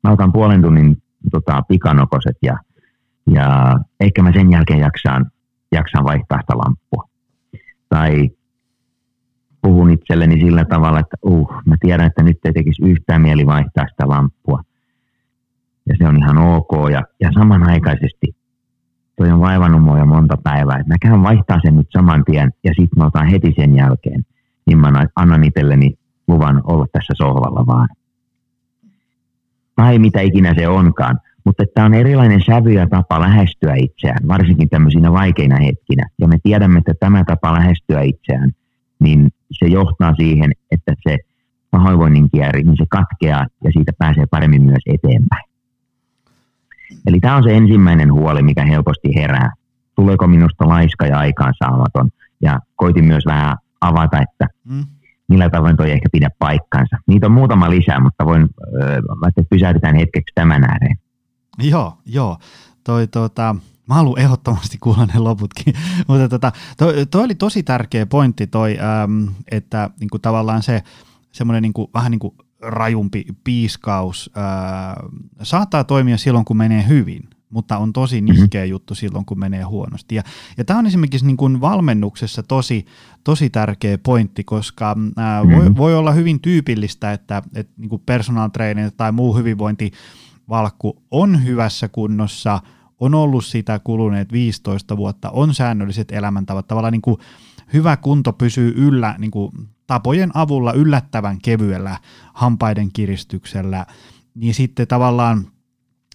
mä otan puolen tunnin tota, pikanokoset ja, ja ehkä mä sen jälkeen jaksan, jaksan vaihtaa sitä lamppua. Tai puhun itselleni sillä tavalla, että uh, mä tiedän, että nyt ei tekisi yhtään mieli vaihtaa sitä lamppua. Ja se on ihan ok. Ja, ja samanaikaisesti toi on vaivannut mua jo monta päivää, että mä käyn vaihtaa sen nyt saman tien ja sitten mä otan heti sen jälkeen. Niin mä annan itselleni luvan olla tässä sohvalla vaan. Tai mitä ikinä se onkaan. Mutta tämä on erilainen sävy ja tapa lähestyä itseään, varsinkin tämmöisinä vaikeina hetkinä. Ja me tiedämme, että tämä tapa lähestyä itseään, niin se johtaa siihen, että se pahoinvoinnin kierri, niin se katkeaa ja siitä pääsee paremmin myös eteenpäin. Eli tämä on se ensimmäinen huoli, mikä helposti herää. Tuleeko minusta laiska ja aikaansaamaton? Ja koitin myös vähän avata, että mm. Millä tavoin toi ehkä pidä paikkansa. Niitä on muutama lisää, mutta voin, että pysäytetään hetkeksi tämän ääreen. Joo, joo. Toi, tota, mä haluan ehdottomasti kuulla ne loputkin, mutta tota, toi, toi, oli tosi tärkeä pointti toi, äm, että niinku, tavallaan se semmoinen niinku, vähän niin kuin rajumpi piiskaus ää, saattaa toimia silloin, kun menee hyvin, mutta on tosi mhm. nihkeä juttu silloin, kun menee huonosti. Ja, ja tämä on esimerkiksi niin kuin valmennuksessa tosi, tosi tärkeä pointti, koska ää, mm-hmm. voi, voi olla hyvin tyypillistä, että, että niin kuin personal trainer tai muu hyvinvointivalkku on hyvässä kunnossa, on ollut sitä kuluneet 15 vuotta, on säännölliset elämäntavat, tavallaan niin kuin hyvä kunto pysyy yllä niin kuin tapojen avulla yllättävän kevyellä hampaiden kiristyksellä, niin sitten tavallaan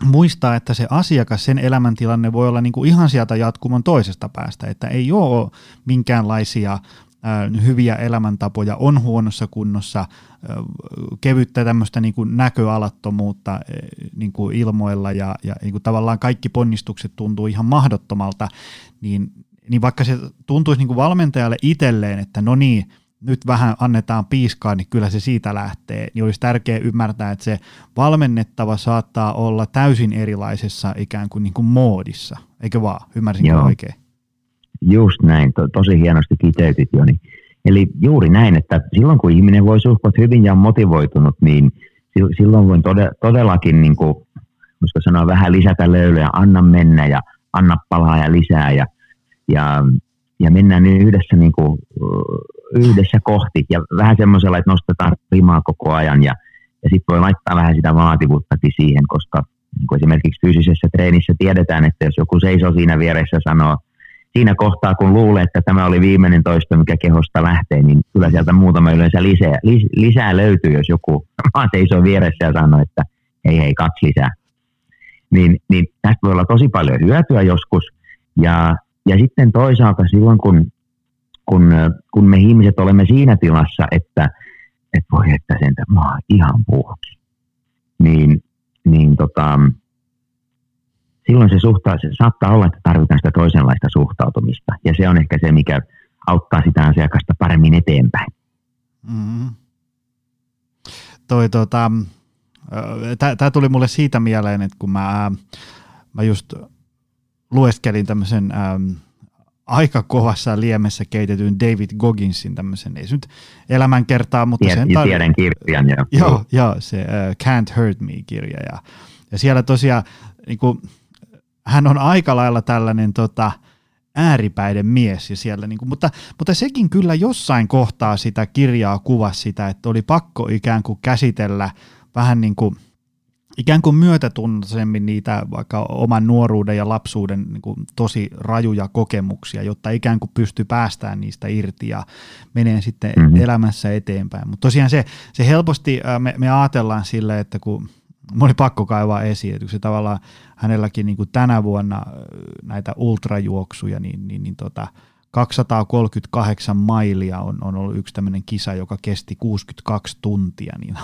muistaa, että se asiakas, sen elämäntilanne voi olla niin kuin ihan sieltä jatkumon toisesta päästä, että ei ole minkäänlaisia hyviä elämäntapoja, on huonossa kunnossa, kevyttä tämmöistä niin kuin näköalattomuutta niin kuin ilmoilla ja, ja niin kuin tavallaan kaikki ponnistukset tuntuu ihan mahdottomalta, niin, niin vaikka se tuntuisi niin kuin valmentajalle itselleen, että no niin, nyt vähän annetaan piiskaa, niin kyllä se siitä lähtee. Niin olisi tärkeää ymmärtää, että se valmennettava saattaa olla täysin erilaisessa ikään kuin, niin kuin moodissa, eikö vaan? Ymmärsinkö Joo. oikein? Just näin, to, tosi hienosti kiteytit Joni. Eli juuri näin, että silloin kun ihminen voi suhkot hyvin ja on motivoitunut, niin silloin voin tode, todellakin, niin kuin, voisiko sanoa, vähän lisätä löylyä, anna mennä ja anna palaa ja lisää ja, ja, ja mennään niin yhdessä niin kuin, yhdessä kohti ja vähän semmoisella, että nostetaan rimaa koko ajan ja, ja sitten voi laittaa vähän sitä vaativuuttakin siihen, koska niin kuin esimerkiksi fyysisessä treenissä tiedetään, että jos joku seisoo siinä vieressä ja sanoo siinä kohtaa, kun luulee, että tämä oli viimeinen toisto, mikä kehosta lähtee, niin kyllä sieltä muutama yleensä lisää, lisää löytyy, jos joku vaan seisoo vieressä ja sanoo, että hei hei, kaksi lisää. Niin, niin tästä voi olla tosi paljon hyötyä joskus. Ja, ja sitten toisaalta silloin, kun kun, kun me ihmiset olemme siinä tilassa, että, että voi että sen maa ihan puhki, niin, niin tota, silloin se, suhta, se saattaa olla, että tarvitaan sitä toisenlaista suhtautumista. Ja se on ehkä se, mikä auttaa sitä asiakasta paremmin eteenpäin. Mm. Toi, tota, Tämä tuli mulle siitä mieleen, että kun mä, mä just lueskelin tämmöisen ähm, aika kovassa liemessä keitetyn David Gogginsin tämmöisen, ei se nyt elämänkertaa, mutta sen tar- Tiedän kirjan, joo. Joo, joo se uh, Can't Hurt Me-kirja. Ja, ja siellä tosiaan, niin kuin, hän on aika lailla tällainen tota, ääripäiden mies, ja siellä, niin kuin, mutta, mutta sekin kyllä jossain kohtaa sitä kirjaa kuvasi sitä, että oli pakko ikään kuin käsitellä vähän niin kuin ikään kuin myötätuntoisemmin niitä vaikka oman nuoruuden ja lapsuuden niin kuin tosi rajuja kokemuksia, jotta ikään kuin pystyy päästään niistä irti ja menee sitten mm-hmm. elämässä eteenpäin. Mutta tosiaan se, se helposti, me, me ajatellaan sille, että kun oli pakko kaivaa esiin, että se tavallaan hänelläkin niin kuin tänä vuonna näitä ultrajuoksuja, niin, niin, niin tota, 238 mailia on, on ollut yksi tämmöinen kisa, joka kesti 62 tuntia, niin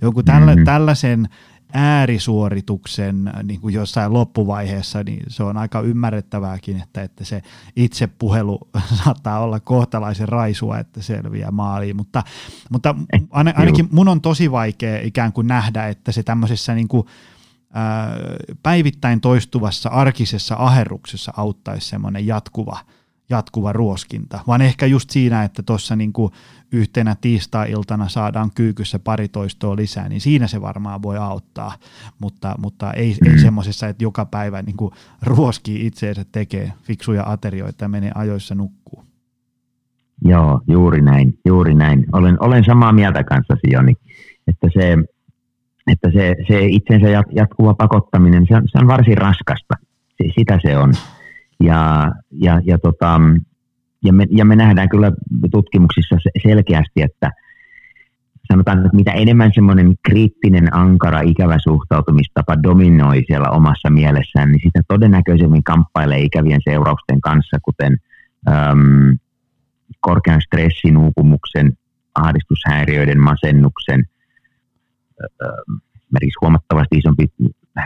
joku tällä, mm-hmm. tällaisen äärisuorituksen niin kuin jossain loppuvaiheessa, niin se on aika ymmärrettävääkin, että, että se itse puhelu saattaa olla kohtalaisen raisua, että selviää maaliin, mutta, mutta ainakin mun on tosi vaikea ikään kuin nähdä, että se tämmöisessä niin kuin, päivittäin toistuvassa arkisessa aherruksessa auttaisi semmoinen jatkuva – jatkuva ruoskinta, vaan ehkä just siinä, että tuossa niin yhtenä tiistai-iltana saadaan kyykyssä pari toistoa lisää, niin siinä se varmaan voi auttaa, mutta, mutta ei, mm. ei semmoisessa, että joka päivä niin kuin ruoskii itseensä, tekee fiksuja aterioita ja menee ajoissa nukkuu. Joo, juuri näin, juuri näin. Olen, olen samaa mieltä kanssasi Joni, että se, että se, se itsensä jatkuva pakottaminen, se on, se on varsin raskasta. Sitä se on. Ja, ja, ja, tota, ja, me, ja me nähdään kyllä tutkimuksissa selkeästi, että sanotaan, että mitä enemmän semmoinen kriittinen, ankara, ikävä suhtautumistapa dominoi siellä omassa mielessään, niin sitä todennäköisemmin kamppailee ikävien seurausten kanssa, kuten äm, korkean stressin, uupumuksen, ahdistushäiriöiden, masennuksen, esimerkiksi huomattavasti isompi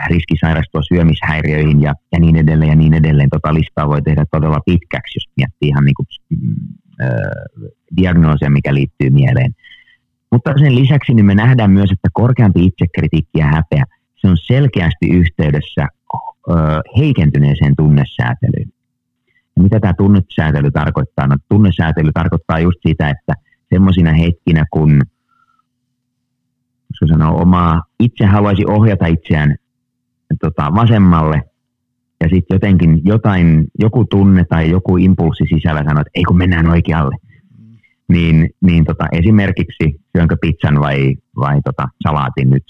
riski sairastua syömishäiriöihin ja, ja niin edelleen ja niin edelleen. Tota listaa voi tehdä todella pitkäksi, jos miettii ihan niin kuin, äh, diagnoosia, mikä liittyy mieleen. Mutta sen lisäksi niin me nähdään myös, että korkeampi itsekritiikki ja häpeä, se on selkeästi yhteydessä äh, heikentyneeseen tunnesäätelyyn. Ja mitä tämä tunnesäätely tarkoittaa? No, tunnesäätely tarkoittaa just sitä, että semmoisina hetkinä, kun sanoa, omaa, itse haluaisi ohjata itseään tota, vasemmalle ja sitten jotenkin jotain, joku tunne tai joku impulssi sisällä sanoo, että ei kun mennään oikealle. Mm. Niin, niin tota, esimerkiksi syönkö pizzan vai, vai tota, salaatin nyt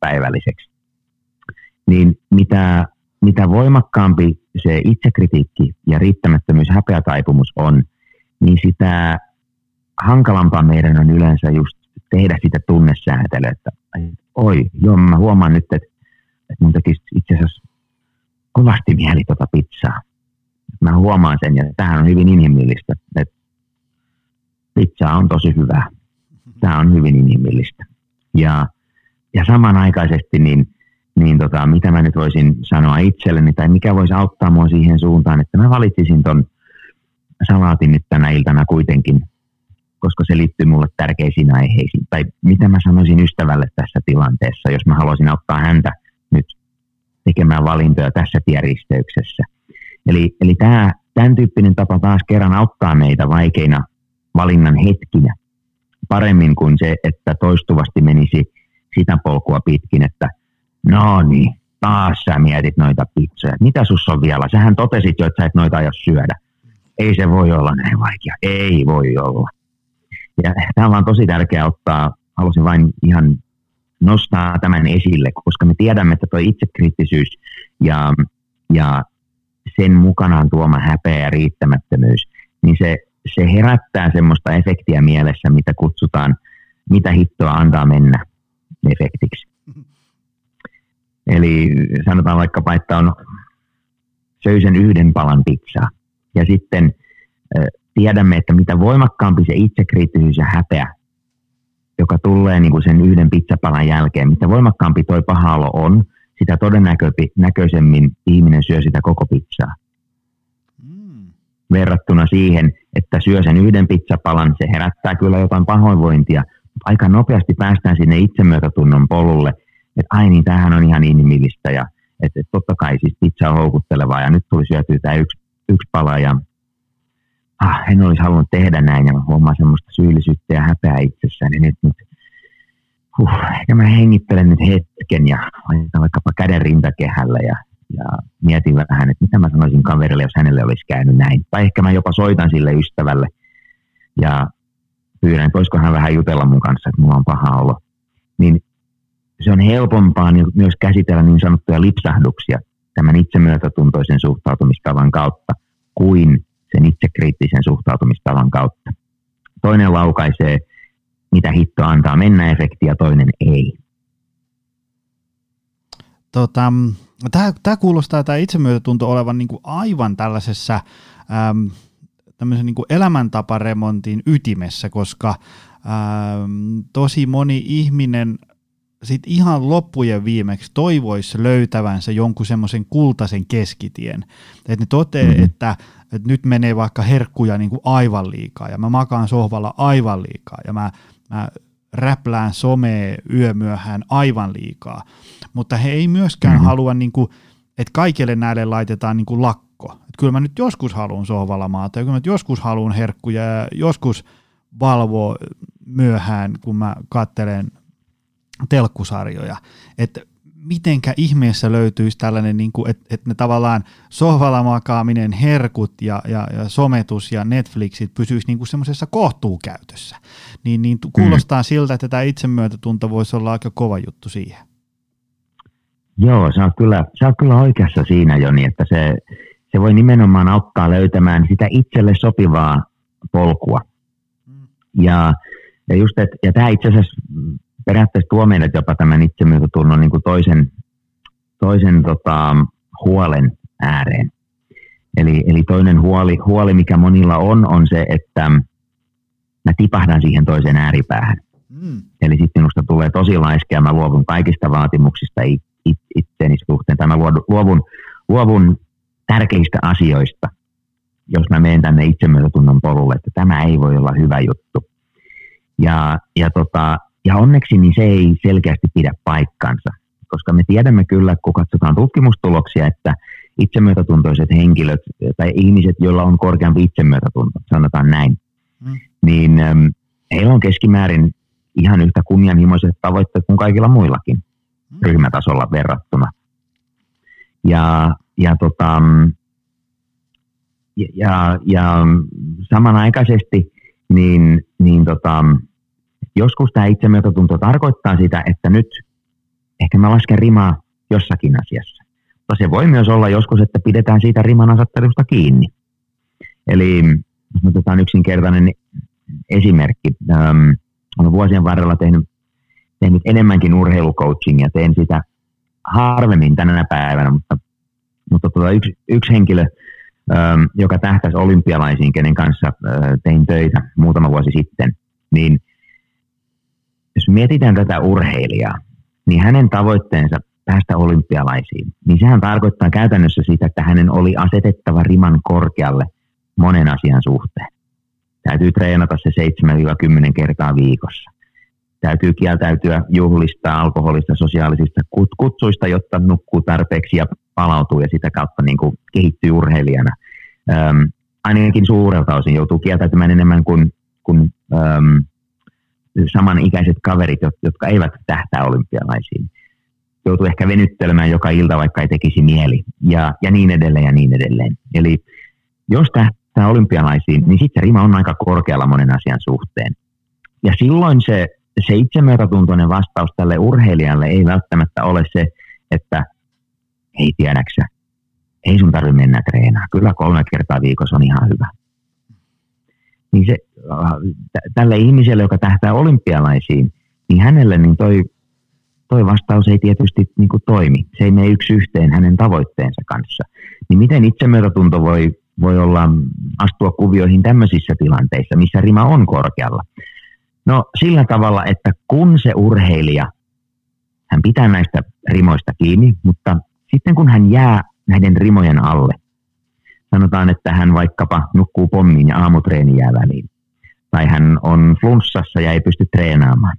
päivälliseksi. Niin mitä, mitä voimakkaampi se itsekritiikki ja riittämättömyys, häpeätaipumus on, niin sitä hankalampaa meidän on yleensä just tehdä sitä tunnesäätelyä, että oi, joo, mä huomaan nyt, että että mun tekisi itse asiassa kovasti mieli tuota pizzaa. Mä huomaan sen, ja tähän on hyvin inhimillistä, että pizza on tosi hyvää. Tämä on hyvin inhimillistä. Ja, ja samanaikaisesti, niin, niin tota, mitä mä nyt voisin sanoa itselleni, tai mikä voisi auttaa mua siihen suuntaan, että mä valitsisin ton salaatin nyt tänä iltana kuitenkin, koska se liittyy mulle tärkeisiin aiheisiin. Tai mitä mä sanoisin ystävälle tässä tilanteessa, jos mä haluaisin auttaa häntä – nyt tekemään valintoja tässä tienristeyksessä. Eli, eli tämä, tämän tyyppinen tapa taas kerran auttaa meitä vaikeina valinnan hetkinä paremmin kuin se, että toistuvasti menisi sitä polkua pitkin, että no niin, taas sä mietit noita pizzoja. Mitä sus on vielä? Sähän totesit jo, että sä et noita aio syödä. Ei se voi olla näin vaikea. Ei voi olla. Ja tämä on tosi tärkeää ottaa, halusin vain ihan nostaa tämän esille, koska me tiedämme, että tuo itsekriittisyys ja, ja sen mukanaan tuoma häpeä ja riittämättömyys, niin se, se herättää semmoista efektiä mielessä, mitä kutsutaan, mitä hittoa antaa mennä efektiksi. Eli sanotaan vaikkapa, että on söy sen yhden palan pizzaa ja sitten tiedämme, että mitä voimakkaampi se itsekriittisyys ja häpeä joka tulee niin kuin sen yhden pizzapalan jälkeen. Mitä voimakkaampi toi paha olo on, sitä todennäköisemmin ihminen syö sitä koko pizzaa. Mm. Verrattuna siihen, että syö sen yhden pizzapalan, se herättää kyllä jotain pahoinvointia, mutta aika nopeasti päästään sinne itsemyötätunnon polulle, että ai niin, tämähän on ihan inhimillistä ja että, että totta kai siis pizza on houkuttelevaa ja nyt tuli syötyä tämä yksi, yksi pala ja ah, en olisi halunnut tehdä näin ja mä huomaan semmoista syyllisyyttä ja häpeää itsessäni. Nyt, nyt, huh, ehkä mä hengittelen nyt hetken ja laitan vaikkapa käden rintakehällä ja, ja mietin vähän, että mitä mä sanoisin kaverille, jos hänelle olisi käynyt näin. Tai ehkä mä jopa soitan sille ystävälle ja pyydän, että voisiko hän vähän jutella mun kanssa, että mulla on paha olo. Niin se on helpompaa myös käsitellä niin sanottuja lipsahduksia tämän itsemyötätuntoisen suhtautumistavan kautta kuin sen itsekriittisen suhtautumistavan kautta. Toinen laukaisee, mitä hitto antaa mennä efekti ja toinen ei. Tota, tämä, kuulostaa tämä itsemyötätunto olevan niin kuin aivan tällaisessa äm, tämmöisen niin kuin elämäntaparemontin ytimessä, koska äm, tosi moni ihminen sit ihan loppujen viimeksi toivoisi löytävänsä jonkun semmoisen kultaisen keskitien. Että ne toteaa, mm-hmm. että, että nyt menee vaikka herkkuja niin kuin aivan liikaa ja mä makaan sohvalla aivan liikaa ja mä, mä räplään somea yömyöhään aivan liikaa. Mutta he ei myöskään mm-hmm. halua, niin kuin, että kaikille näille laitetaan niin kuin lakko. Että kyllä mä nyt joskus haluan sohvalla maata ja kyllä mä nyt joskus haluan herkkuja ja joskus valvoa myöhään, kun mä kattelen telkkusarjoja, että mitenkä ihmeessä löytyisi tällainen, niin kuin, että, että ne tavallaan sohvalla makaaminen, herkut ja, ja, ja sometus ja Netflixit pysyisi niin kuin semmoisessa kohtuukäytössä. Niin, niin kuulostaa mm. siltä, että tämä itsemyötätunto voisi olla aika kova juttu siihen. Joo, sä oot kyllä, sä oot kyllä oikeassa siinä Joni, että se, se voi nimenomaan auttaa löytämään sitä itselle sopivaa polkua. Mm. Ja ja, just, et, ja tämä itse asiassa periaatteessa tuo meidät jopa tämän itsemyötätunnon niin kuin toisen, toisen tota, huolen ääreen. Eli, eli toinen huoli, huoli, mikä monilla on, on se, että mä tipahdan siihen toiseen ääripäähän. Mm. Eli sitten minusta tulee tosi laiskea, mä luovun kaikista vaatimuksista it, it, itseeni suhteen, tai mä luovun, luovun tärkeistä asioista, jos mä menen tänne itsemyötätunnon polulle, että tämä ei voi olla hyvä juttu. Ja, ja, tota, ja onneksi niin se ei selkeästi pidä paikkansa, koska me tiedämme kyllä, kun katsotaan tutkimustuloksia, että itsemyötätuntoiset henkilöt tai ihmiset, joilla on korkeampi itsemyötätunto, sanotaan näin, mm. niin ähm, heillä on keskimäärin ihan yhtä kunnianhimoiset tavoitteet kuin kaikilla muillakin mm. ryhmätasolla verrattuna. Ja, ja, tota, ja, ja, ja samanaikaisesti niin, niin tota, joskus tämä itsemyötätunto tarkoittaa sitä, että nyt ehkä mä lasken rimaa jossakin asiassa. Mutta se voi myös olla joskus, että pidetään siitä riman asettelusta kiinni. Eli jos otetaan yksinkertainen esimerkki. Ähm, olen vuosien varrella tehnyt, tehnyt enemmänkin urheilucoachingia, teen sitä harvemmin tänä päivänä, mutta, mutta tuota, yksi, yksi henkilö, ähm, joka tähtäisi olympialaisiin, kenen kanssa äh, tein töitä muutama vuosi sitten, niin jos mietitään tätä urheilijaa, niin hänen tavoitteensa päästä olympialaisiin, niin sehän tarkoittaa käytännössä sitä, että hänen oli asetettava riman korkealle monen asian suhteen. Täytyy treenata se 7-10 kertaa viikossa. Täytyy kieltäytyä juhlista, alkoholista, sosiaalisista kutsuista, jotta nukkuu tarpeeksi ja palautuu ja sitä kautta niin kuin kehittyy urheilijana. Öm, ainakin suurelta osin joutuu kieltäytymään enemmän kuin, kuin öm, samanikäiset kaverit, jotka eivät tähtää olympialaisiin. Joutuu ehkä venyttelemään joka ilta, vaikka ei tekisi mieli, ja, ja niin edelleen ja niin edelleen. Eli jos tähtää olympialaisiin, niin sitten rima on aika korkealla monen asian suhteen. Ja silloin se, se itsemyötätuntoinen vastaus tälle urheilijalle ei välttämättä ole se, että ei tiedäksä, ei sun tarvitse mennä treenaamaan, kyllä kolme kertaa viikossa on ihan hyvä niin se, äh, tälle ihmiselle, joka tähtää olympialaisiin, niin hänelle niin toi, toi vastaus ei tietysti niin kuin toimi. Se ei mene yksi yhteen hänen tavoitteensa kanssa. Niin miten itsemyötätunto voi, voi olla astua kuvioihin tämmöisissä tilanteissa, missä rima on korkealla? No sillä tavalla, että kun se urheilija, hän pitää näistä rimoista kiinni, mutta sitten kun hän jää näiden rimojen alle, sanotaan, että hän vaikkapa nukkuu pommiin ja aamutreeni jää väliin. Tai hän on flunssassa ja ei pysty treenaamaan.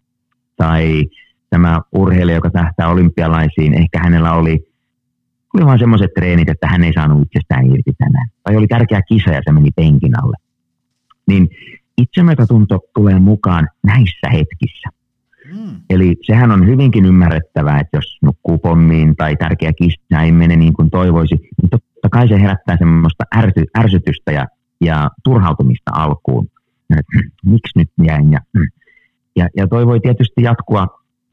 Tai tämä urheilija, joka tähtää olympialaisiin, ehkä hänellä oli, oli vain semmoiset treenit, että hän ei saanut itsestään irti tänään. Tai oli tärkeä kisa ja se meni penkin alle. Niin itsemyötätunto tulee mukaan näissä hetkissä. Mm. Eli sehän on hyvinkin ymmärrettävää, että jos nukkuu pommiin tai tärkeä kissa ei mene niin kuin toivoisi, niin totta kai se herättää semmoista ärsy, ärsytystä ja, ja turhautumista alkuun. Miksi nyt jäin? Ja, ja, ja toi voi tietysti jatkua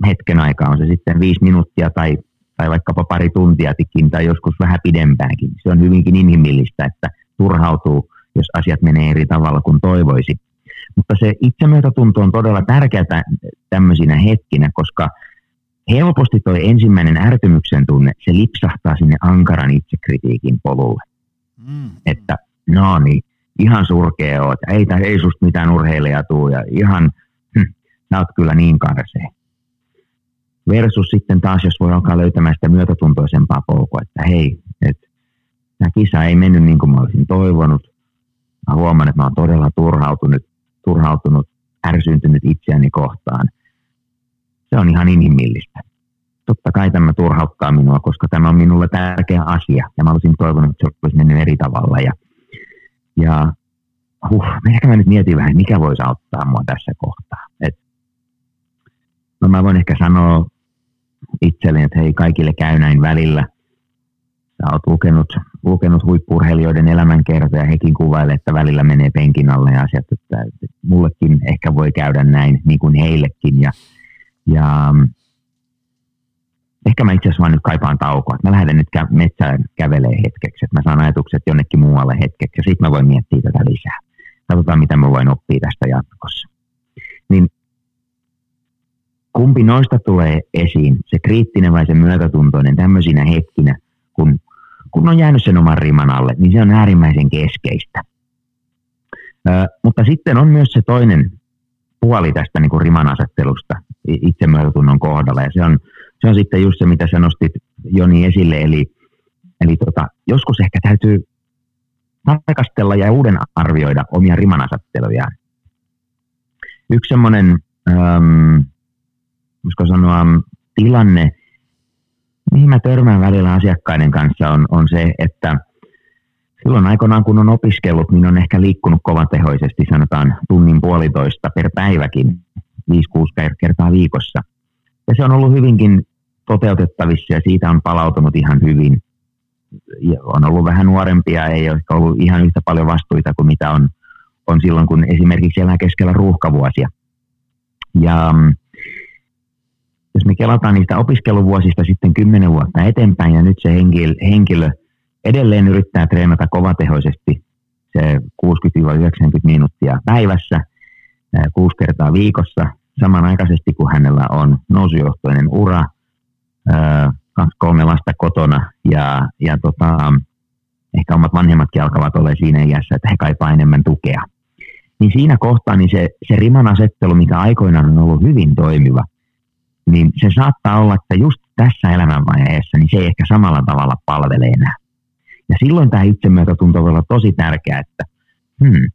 hetken aikaa, on se sitten viisi minuuttia tai, tai vaikkapa pari tuntiakin tai joskus vähän pidempäänkin. Se on hyvinkin inhimillistä, että turhautuu, jos asiat menee eri tavalla kuin toivoisi. Mutta se itsemyötätunto on todella tärkeää tämmöisinä hetkinä, koska helposti tuo ensimmäinen ärtymyksen tunne, se lipsahtaa sinne ankaran itsekritiikin polulle. Mm. Että no niin, ihan surkea oot, ei, ei susta mitään urheilijaa tuu ja ihan, hm, sä oot kyllä niin karsee. Versus sitten taas, jos voi alkaa löytämään sitä myötätuntoisempaa polkua, että hei, että tämä kisa ei mennyt niin kuin mä olisin toivonut. Mä huomaan, että mä oon todella turhautunut turhautunut, ärsyyntynyt itseäni kohtaan. Se on ihan inhimillistä. Totta kai tämä turhauttaa minua, koska tämä on minulle tärkeä asia ja mä olisin toivonut, että se olisi mennyt eri tavalla. Ja, ja huh, ehkä mä nyt mietin vähän, mikä voisi auttaa mua tässä kohtaa. Et, no mä voin ehkä sanoa itselleni, että hei kaikille käy näin välillä – sä oot lukenut, lukenut huippurheilijoiden elämänkertoja, hekin kuvailee, että välillä menee penkin alle ja asiat, että, mullekin ehkä voi käydä näin, niin kuin heillekin. Ja, ja ehkä mä itse asiassa vaan nyt kaipaan taukoa, mä lähden nyt kä- metsään kävelee hetkeksi, että mä saan ajatukset jonnekin muualle hetkeksi ja sitten mä voin miettiä tätä lisää. Katsotaan, mitä mä voin oppia tästä jatkossa. Niin kumpi noista tulee esiin, se kriittinen vai se myötätuntoinen tämmöisinä hetkinä, kun, kun on jäänyt sen oman riman alle, niin se on äärimmäisen keskeistä. Ö, mutta sitten on myös se toinen puoli tästä niin kuin riman asettelusta itsemyötätunnon kohdalla, ja se on, se on sitten just se, mitä sä nostit Joni esille, eli, eli tota, joskus ehkä täytyy tarkastella ja uuden arvioida omia rimanasattelujaan. Yksi semmoinen, ähm, sanoa, tilanne, mihin mä törmään välillä asiakkaiden kanssa on, on se, että silloin aikoinaan kun on opiskellut, niin on ehkä liikkunut kovatehoisesti, sanotaan tunnin puolitoista per päiväkin, 5-6 kertaa viikossa. Ja se on ollut hyvinkin toteutettavissa ja siitä on palautunut ihan hyvin on ollut vähän nuorempia, ei ole ollut ihan yhtä paljon vastuita kuin mitä on, on silloin, kun esimerkiksi elää keskellä ruuhkavuosia. Ja mm, jos me kelataan niistä opiskeluvuosista sitten kymmenen vuotta eteenpäin ja nyt se henkilö, henkilö edelleen yrittää treenata kovatehoisesti se 60-90 minuuttia päivässä, kuusi kertaa viikossa, samanaikaisesti kun hänellä on nousujohtoinen ura, kaksi kolme lasta kotona ja, ja tota, ehkä omat vanhemmatkin alkavat olla siinä iässä, että he kaipaa enemmän tukea. Niin siinä kohtaa niin se, se riman asettelu, mikä aikoinaan on ollut hyvin toimiva, niin se saattaa olla, että just tässä elämänvaiheessa niin se ei ehkä samalla tavalla palvele enää. Ja silloin tämä itsemyötätunto voi olla tosi tärkeää, että hmm,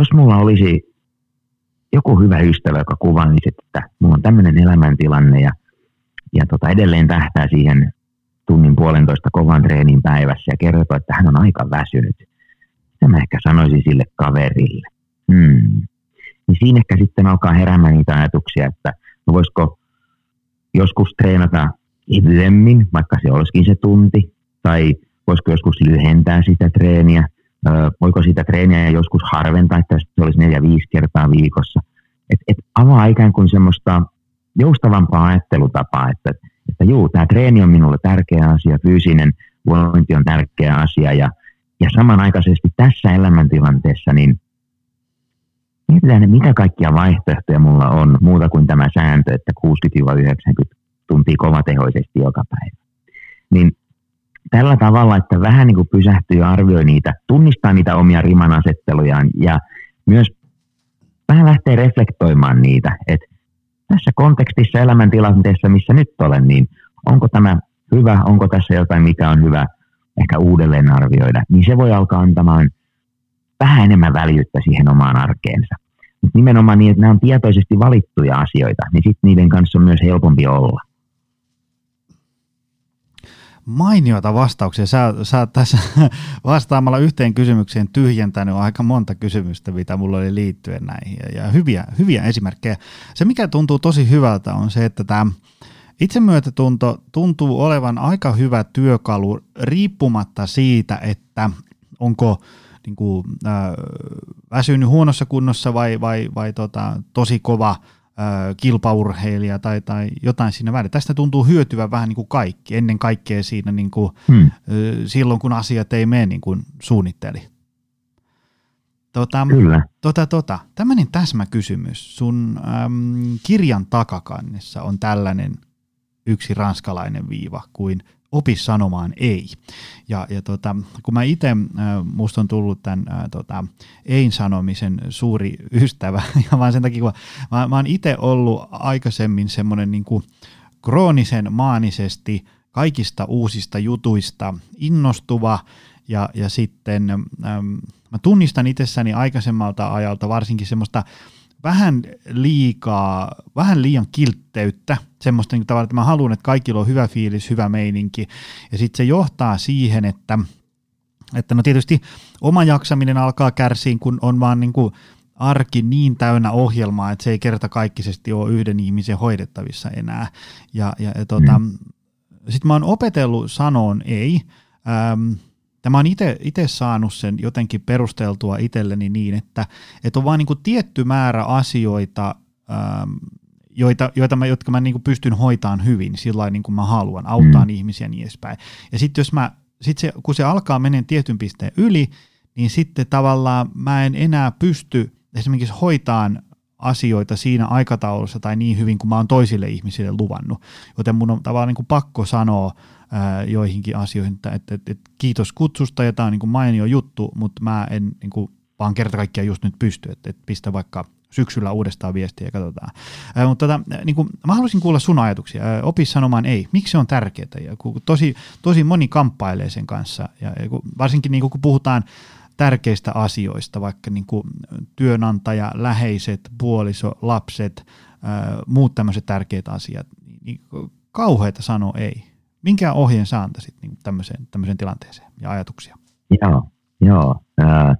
jos mulla olisi joku hyvä ystävä, joka kuvailisi, että mulla on tämmöinen elämäntilanne ja ja tota, edelleen tähtää siihen tunnin puolentoista kovan treenin päivässä ja kertoo, että hän on aika väsynyt. Mitä mä ehkä sanoisin sille kaverille? Hmm. Niin siinä ehkä sitten alkaa heräämään niitä ajatuksia, että no voisiko joskus treenata lyhyemmin, vaikka se olisikin se tunti, tai voisiko joskus lyhentää sitä treeniä, voiko sitä treeniä joskus harventaa, että se olisi neljä, viisi kertaa viikossa. Et, et avaa ikään kuin semmoista joustavampaa ajattelutapaa, että, että juu, tämä treeni on minulle tärkeä asia, fyysinen vointi on tärkeä asia ja, ja samanaikaisesti tässä elämäntilanteessa niin mietitään, mitä kaikkia vaihtoehtoja mulla on muuta kuin tämä sääntö, että 60-90 tuntia kovatehoisesti joka päivä. Niin tällä tavalla, että vähän niin kuin pysähtyy ja arvioi niitä, tunnistaa niitä omia rimanasettelujaan ja myös vähän lähtee reflektoimaan niitä, että tässä kontekstissa elämäntilanteessa, missä nyt olen, niin onko tämä hyvä, onko tässä jotain, mikä on hyvä ehkä uudelleen arvioida, niin se voi alkaa antamaan vähän enemmän väljyyttä siihen omaan arkeensa. Mutta nimenomaan niin, että nämä on tietoisesti valittuja asioita, niin sitten niiden kanssa on myös helpompi olla mainioita vastauksia. Sä, sä tässä vastaamalla yhteen kysymykseen tyhjentänyt aika monta kysymystä, mitä mulla oli liittyen näihin. Ja hyviä, hyviä esimerkkejä. Se, mikä tuntuu tosi hyvältä, on se, että tämä itsemyötätunto tuntuu olevan aika hyvä työkalu riippumatta siitä, että onko niin kuin, äh, väsynyt huonossa kunnossa vai, vai, vai tota, tosi kova – kilpaurheilija tai, tai jotain siinä välillä. Tästä tuntuu hyötyvä vähän niin kuin kaikki, ennen kaikkea siinä niin kuin, hmm. silloin, kun asiat ei mene niin kuin suunnitteli. Tota, Kyllä. Tota, tota, tämmöinen täsmäkysymys. Sun äm, kirjan takakannessa on tällainen yksi ranskalainen viiva kuin opi sanomaan ei. Ja, ja tota, kun mä itse, musta on tullut tämän ää, tota, ei-sanomisen suuri ystävä, ja vaan sen takia, kun mä, mä oon itse ollut aikaisemmin semmoinen niin kroonisen maanisesti kaikista uusista jutuista innostuva, ja, ja sitten äm, mä tunnistan itsessäni aikaisemmalta ajalta varsinkin semmoista vähän liikaa, vähän liian kiltteyttä, semmoista niin tavalla, että mä haluan, että kaikilla on hyvä fiilis, hyvä meininki, ja sitten se johtaa siihen, että, että no tietysti oma jaksaminen alkaa kärsiin, kun on vaan niin kuin arki niin täynnä ohjelmaa, että se ei kerta kaikkisesti ole yhden ihmisen hoidettavissa enää. Ja, ja, ja tota, mm. sitten mä oon opetellut sanoon ei, ähm, Tämä on itse saanut sen jotenkin perusteltua itselleni niin, että, että on vain niin tietty määrä asioita, ähm, joita, joita mä, jotka mä niin kuin pystyn hoitamaan hyvin sillä niin kuin mä haluan, auttaa mm. ihmisiä niin edespäin. Ja sitten jos mä, sit se, kun se alkaa mennä tietyn pisteen yli, niin sitten tavallaan mä en enää pysty esimerkiksi hoitaan asioita siinä aikataulussa tai niin hyvin kuin mä oon toisille ihmisille luvannut. Joten mun on tavallaan niin kuin pakko sanoa ää, joihinkin asioihin, että, että, että, että kiitos kutsusta ja tämä on niin kuin mainio juttu, mutta mä en niin kuin vaan kerta kaikkiaan just nyt pysty, että, että pistä vaikka syksyllä uudestaan viestiä ja katsotaan. Ää, mutta tota, niin kuin, mä haluaisin kuulla sun ajatuksia. Ää, opi sanomaan ei. Miksi se on tärkeää? Ja kun tosi, tosi moni kamppailee sen kanssa, ja, ja kun, varsinkin niin kuin, kun puhutaan tärkeistä asioista, vaikka niin kuin työnantaja, läheiset, puoliso, lapset, ää, muut tämmöiset tärkeät asiat, niin kauheita sanoa ei. Minkä ohjeen sä antaisit niin tämmöiseen, tämmöiseen tilanteeseen ja ajatuksia? Joo, joo. Äh,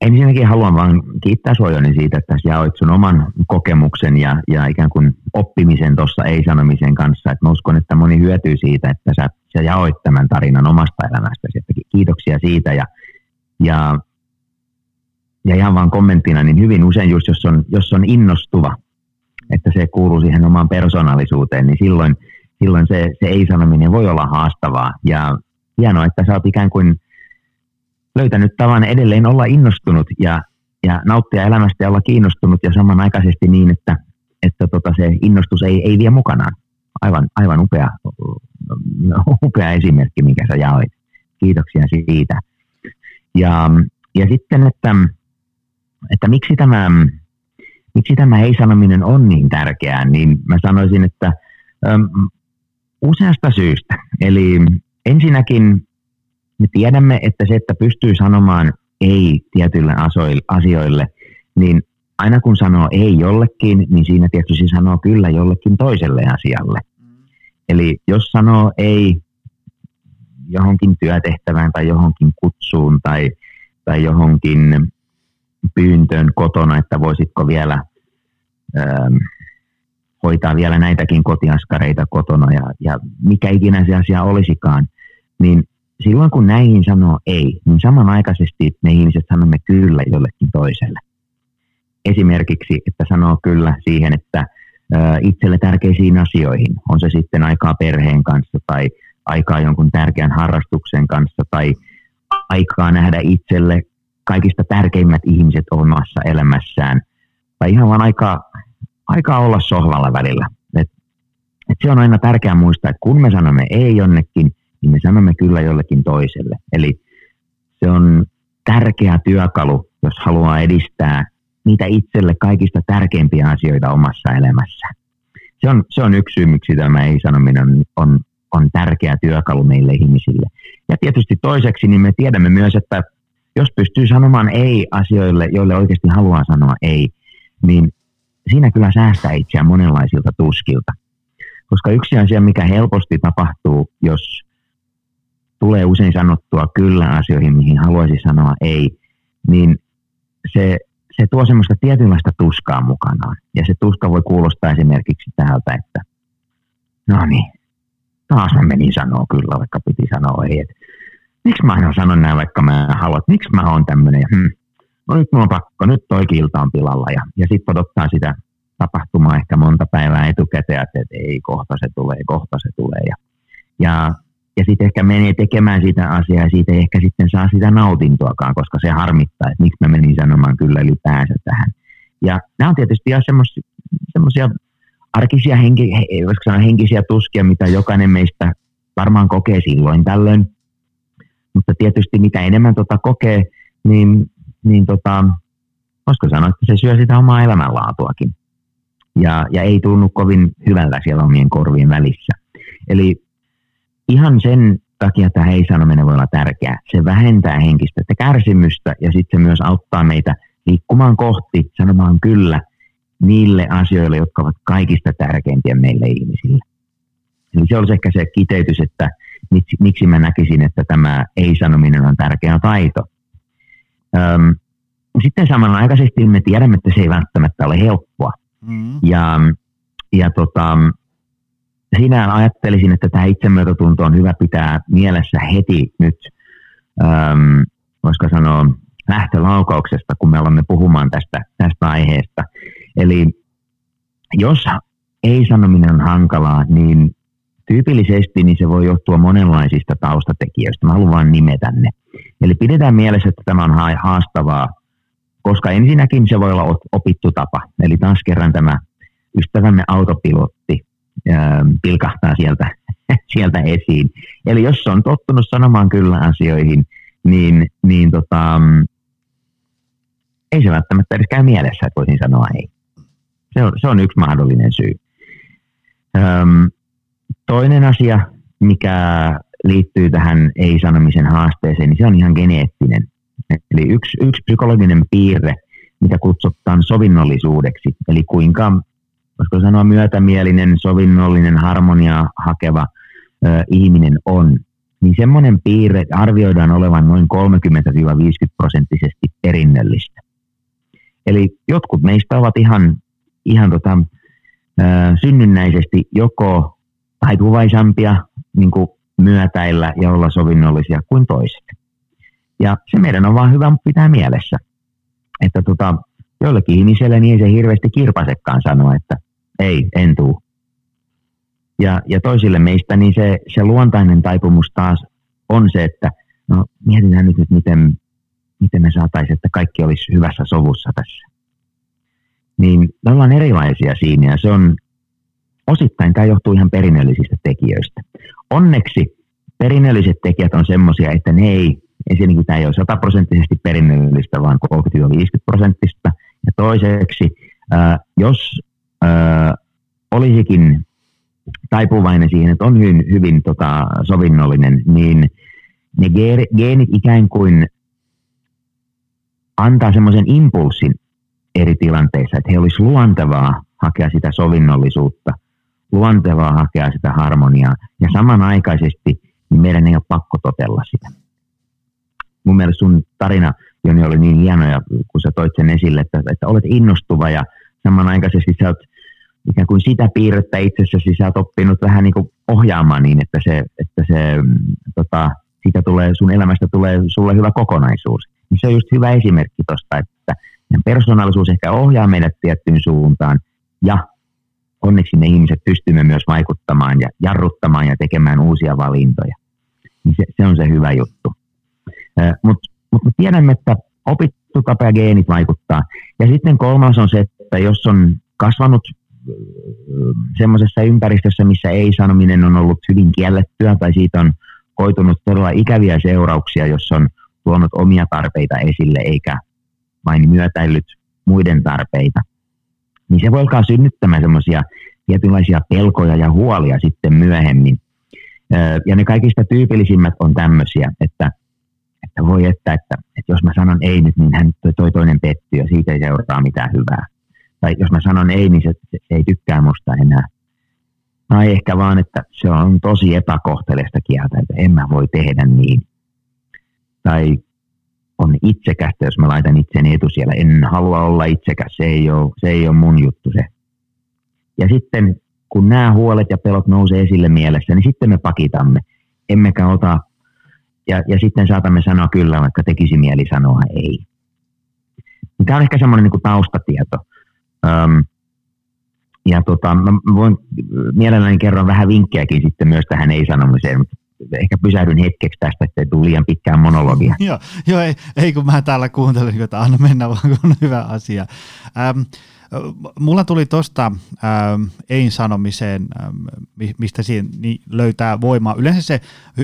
ensinnäkin haluan vaan kiittää sinua Joni siitä, että jaoit sun oman kokemuksen ja, ja ikään kuin oppimisen tuossa ei-sanomisen kanssa. Et mä uskon, että moni hyötyy siitä, että sä, sä jaoit tämän tarinan omasta elämästäsi. Että kiitoksia siitä ja, ja, ja ihan vaan kommenttina, niin hyvin usein just jos on, jos on innostuva, että se kuuluu siihen omaan persoonallisuuteen, niin silloin, silloin se, se ei-sanominen voi olla haastavaa. Ja hienoa, että sä oot ikään kuin löytänyt tavan edelleen olla innostunut ja, ja nauttia elämästä ja olla kiinnostunut ja samanaikaisesti niin, että, että tota se innostus ei, ei vie mukanaan. Aivan, aivan upea, upea esimerkki, minkä sä jaoit. Kiitoksia siitä. Ja, ja sitten, että, että miksi tämä, miksi tämä ei-sanominen on niin tärkeää, niin mä sanoisin, että useasta syystä. Eli ensinnäkin me tiedämme, että se, että pystyy sanomaan ei tietyille asioille, niin aina kun sanoo ei jollekin, niin siinä tietysti sanoo kyllä jollekin toiselle asialle. Eli jos sanoo ei johonkin työtehtävään tai johonkin kutsuun tai, tai johonkin pyyntöön kotona, että voisitko vielä ähm, hoitaa vielä näitäkin kotiaskareita kotona ja, ja mikä ikinä se asia olisikaan, niin silloin kun näihin sanoo ei, niin samanaikaisesti me ihmiset sanomme kyllä jollekin toiselle. Esimerkiksi, että sanoo kyllä siihen, että itselle tärkeisiin asioihin, on se sitten aikaa perheen kanssa tai aikaa jonkun tärkeän harrastuksen kanssa tai aikaa nähdä itselle kaikista tärkeimmät ihmiset omassa elämässään tai ihan vaan aikaa, aikaa olla sohvalla välillä. Et, et se on aina tärkeää muistaa, että kun me sanomme ei jonnekin, niin me sanomme kyllä jollekin toiselle. Eli se on tärkeä työkalu, jos haluaa edistää niitä itselle kaikista tärkeimpiä asioita omassa elämässä. Se on, se on yksi syy, miksi tämä ei-sanominen on, on, on tärkeä työkalu meille ihmisille. Ja tietysti toiseksi, niin me tiedämme myös, että jos pystyy sanomaan ei asioille, joille oikeasti haluaa sanoa ei, niin siinä kyllä säästää itseään monenlaisilta tuskilta. Koska yksi asia, mikä helposti tapahtuu, jos tulee usein sanottua kyllä asioihin, mihin haluaisi sanoa ei, niin se, se tuo semmoista tietynlaista tuskaa mukanaan. Ja se tuska voi kuulostaa esimerkiksi täältä, että no niin, taas mä menin sanoa kyllä, vaikka piti sanoa ei. Et, miksi mä en sanon näin, vaikka mä haluan, että miksi mä oon tämmöinen. Hmm, no nyt mulla on pakko, nyt toi ilta on pilalla. Ja, ja sitten odottaa sitä tapahtumaa ehkä monta päivää etukäteen, että ei, kohta se tulee, kohta se tulee. Ja, ja ja sitten ehkä menee tekemään sitä asiaa ja siitä ei ehkä sitten saa sitä nautintoakaan, koska se harmittaa, että miksi mä menin sanomaan kyllä ylipäänsä tähän. Ja nämä on tietysti ihan semmoisia arkisia henki, sanoa, henkisiä tuskia, mitä jokainen meistä varmaan kokee silloin tällöin. Mutta tietysti mitä enemmän tota kokee, niin, niin tota, voisiko sanoa, että se syö sitä omaa elämänlaatuakin. Ja, ja ei tunnu kovin hyvältä siellä omien korvien välissä. Eli ihan sen takia tämä ei-sanominen voi olla tärkeää. Se vähentää henkistä kärsimystä ja sitten se myös auttaa meitä liikkumaan kohti, sanomaan kyllä niille asioille, jotka ovat kaikista tärkeimpiä meille ihmisille. Eli se olisi ehkä se kiteytys, että miksi, miksi mä näkisin, että tämä ei-sanominen on tärkeä taito. Öm, sitten samanaikaisesti me tiedämme, että se ei välttämättä ole helppoa. Mm. Ja, ja tota, siinä ajattelisin, että tämä itsemyötätunto on hyvä pitää mielessä heti nyt, ähm, voisiko sanoa, lähtölaukauksesta, kun me olemme puhumaan tästä, tästä aiheesta. Eli jos ei-sanominen on hankalaa, niin tyypillisesti niin se voi johtua monenlaisista taustatekijöistä. Mä haluan vain nimetä ne. Eli pidetään mielessä, että tämä on haastavaa koska ensinnäkin se voi olla opittu tapa. Eli taas kerran tämä ystävämme autopilotti pilkahtaa sieltä, sieltä esiin. Eli jos on tottunut sanomaan kyllä asioihin, niin, niin tota, ei se välttämättä edes käy mielessä, että voisin sanoa ei. Se on, se on yksi mahdollinen syy. Öm, toinen asia, mikä liittyy tähän ei-sanomisen haasteeseen, niin se on ihan geneettinen. Eli yksi, yksi psykologinen piirre, mitä kutsutaan sovinnollisuudeksi, eli kuinka, voisiko sanoa myötämielinen, sovinnollinen, harmonia hakeva ö, ihminen on, niin semmoinen piirre arvioidaan olevan noin 30-50 prosenttisesti perinnöllistä. Eli jotkut meistä ovat ihan, ihan tota, ö, synnynnäisesti joko taipuvaisampia niin kuin myötäillä ja olla sovinnollisia kuin toiset. Ja se meidän on vaan hyvä pitää mielessä, että tota, joillekin ihmisille niin ei se hirveästi kirpasekaan sanoa, että ei, en tuu. Ja, ja toisille meistä niin se, se luontainen taipumus taas on se, että no mietitään nyt, että miten, miten me saataisiin, että kaikki olisi hyvässä sovussa tässä. Niin me ollaan erilaisia siinä ja se on osittain, tämä johtuu ihan perinnöllisistä tekijöistä. Onneksi perinnölliset tekijät on semmoisia, että ne ei Ensinnäkin tämä ei ole sataprosenttisesti perinnöllistä, vaan 30-50 prosenttista. Ja toiseksi, ää, jos ää, olisikin taipuvainen siihen, että on hyvin, hyvin tota, sovinnollinen, niin ne geenit ikään kuin antaa semmoisen impulssin eri tilanteissa, että he olisi luontevaa hakea sitä sovinnollisuutta, luontevaa hakea sitä harmoniaa, ja samanaikaisesti niin meidän ei ole pakko totella sitä. Mun mielestä sun tarina, Joni, oli niin hienoja, kun sä toit sen esille, että, että olet innostuva ja samanaikaisesti sä oot ikään kuin sitä piirrettä itsessäsi. Sä oot oppinut vähän niin kuin ohjaamaan niin, että se, että se mm, tota, siitä tulee, sun elämästä tulee sulle hyvä kokonaisuus. Niin se on just hyvä esimerkki tuosta, että persoonallisuus ehkä ohjaa meidät tiettyyn suuntaan ja onneksi me ihmiset pystymme myös vaikuttamaan ja jarruttamaan ja tekemään uusia valintoja. Niin se, se on se hyvä juttu. Mutta mut me tiedämme, että opittu tapa ja geenit vaikuttaa. Ja sitten kolmas on se, että jos on kasvanut semmoisessa ympäristössä, missä ei-sanominen on ollut hyvin kiellettyä tai siitä on koitunut todella ikäviä seurauksia, jos on tuonut omia tarpeita esille eikä vain myötäillyt muiden tarpeita, niin se voi alkaa synnyttämään semmoisia tietynlaisia pelkoja ja huolia sitten myöhemmin. Ja ne kaikista tyypillisimmät on tämmöisiä, että että voi että, että, että jos mä sanon ei nyt, niin hän toi, toi toinen pettyy ja siitä ei seuraa mitään hyvää. Tai jos mä sanon ei, niin se, se, se ei tykkää musta enää. Tai ehkä vaan, että se on tosi epäkohteleista kieltä, että en mä voi tehdä niin. Tai on itsekästä, jos mä laitan itseni etu siellä. En halua olla itsekäs, se ei ole, se ei ole mun juttu se. Ja sitten kun nämä huolet ja pelot nousee esille mielessä, niin sitten me pakitamme. Emmekä ota ja, ja sitten saatamme sanoa kyllä, vaikka tekisi mieli sanoa ei. Tämä on ehkä semmoinen niin taustatieto. Öm, ja tota, mä voin mielelläni kerron vähän vinkkejäkin sitten myös tähän ei-sanomiseen, mutta ehkä pysähdyn hetkeksi tästä, ettei tule liian pitkään monologia. joo, joo ei, ei, kun mä täällä kuuntelin, että anna mennä vaan, kun on hyvä asia. Ähm, Mulla tuli tuosta ähm, ei-sanomiseen, ähm, mistä siihen niin löytää voimaa. Yleensä se,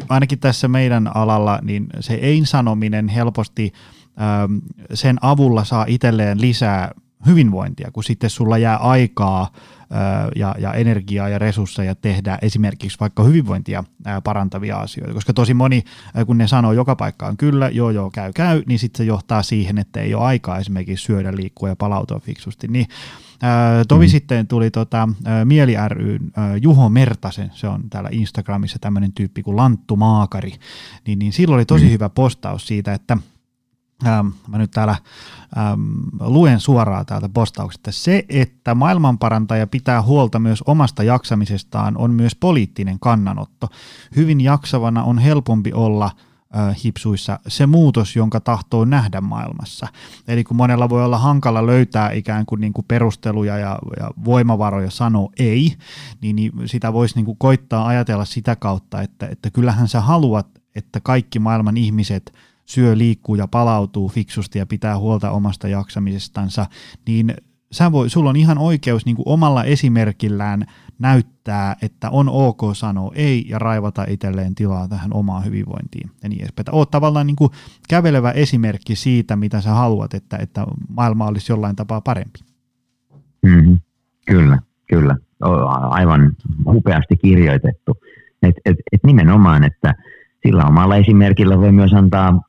ainakin tässä meidän alalla, niin se ei-sanominen helposti ähm, sen avulla saa itselleen lisää hyvinvointia, kun sitten sulla jää aikaa ja, ja energiaa ja resursseja tehdä esimerkiksi vaikka hyvinvointia parantavia asioita, koska tosi moni, kun ne sanoo joka paikkaan kyllä, joo joo, käy käy, niin sitten se johtaa siihen, että ei ole aikaa esimerkiksi syödä, liikkua ja palautua fiksusti. Niin, Tovi mm. sitten tuli tota, Mieli ryn Juho Mertasen, se on täällä Instagramissa tämmöinen tyyppi kuin Lanttu Maakari, niin, niin silloin oli tosi mm. hyvä postaus siitä, että – ähm, mä nyt täällä ähm, luen suoraan täältä postauksesta, se, että maailmanparantaja pitää huolta myös omasta jaksamisestaan, on myös poliittinen kannanotto. Hyvin jaksavana on helpompi olla äh, hipsuissa se muutos, jonka tahtoo nähdä maailmassa. Eli kun monella voi olla hankala löytää ikään kuin, niin kuin perusteluja ja, ja voimavaroja sanoa ei, niin, niin sitä voisi niin kuin koittaa ajatella sitä kautta, että, että kyllähän sä haluat, että kaikki maailman ihmiset – syö, liikkuu ja palautuu fiksusti ja pitää huolta omasta jaksamisestansa, niin sä voi, sulla on ihan oikeus niin omalla esimerkillään näyttää, että on ok sanoa ei ja raivata itselleen tilaa tähän omaan hyvinvointiin ja niin edespäin. Oot tavallaan niin kuin kävelevä esimerkki siitä, mitä sä haluat, että, että maailma olisi jollain tapaa parempi. Mm-hmm. Kyllä, kyllä. Aivan hupeasti kirjoitettu. Et, et, et nimenomaan, että sillä omalla esimerkillä voi myös antaa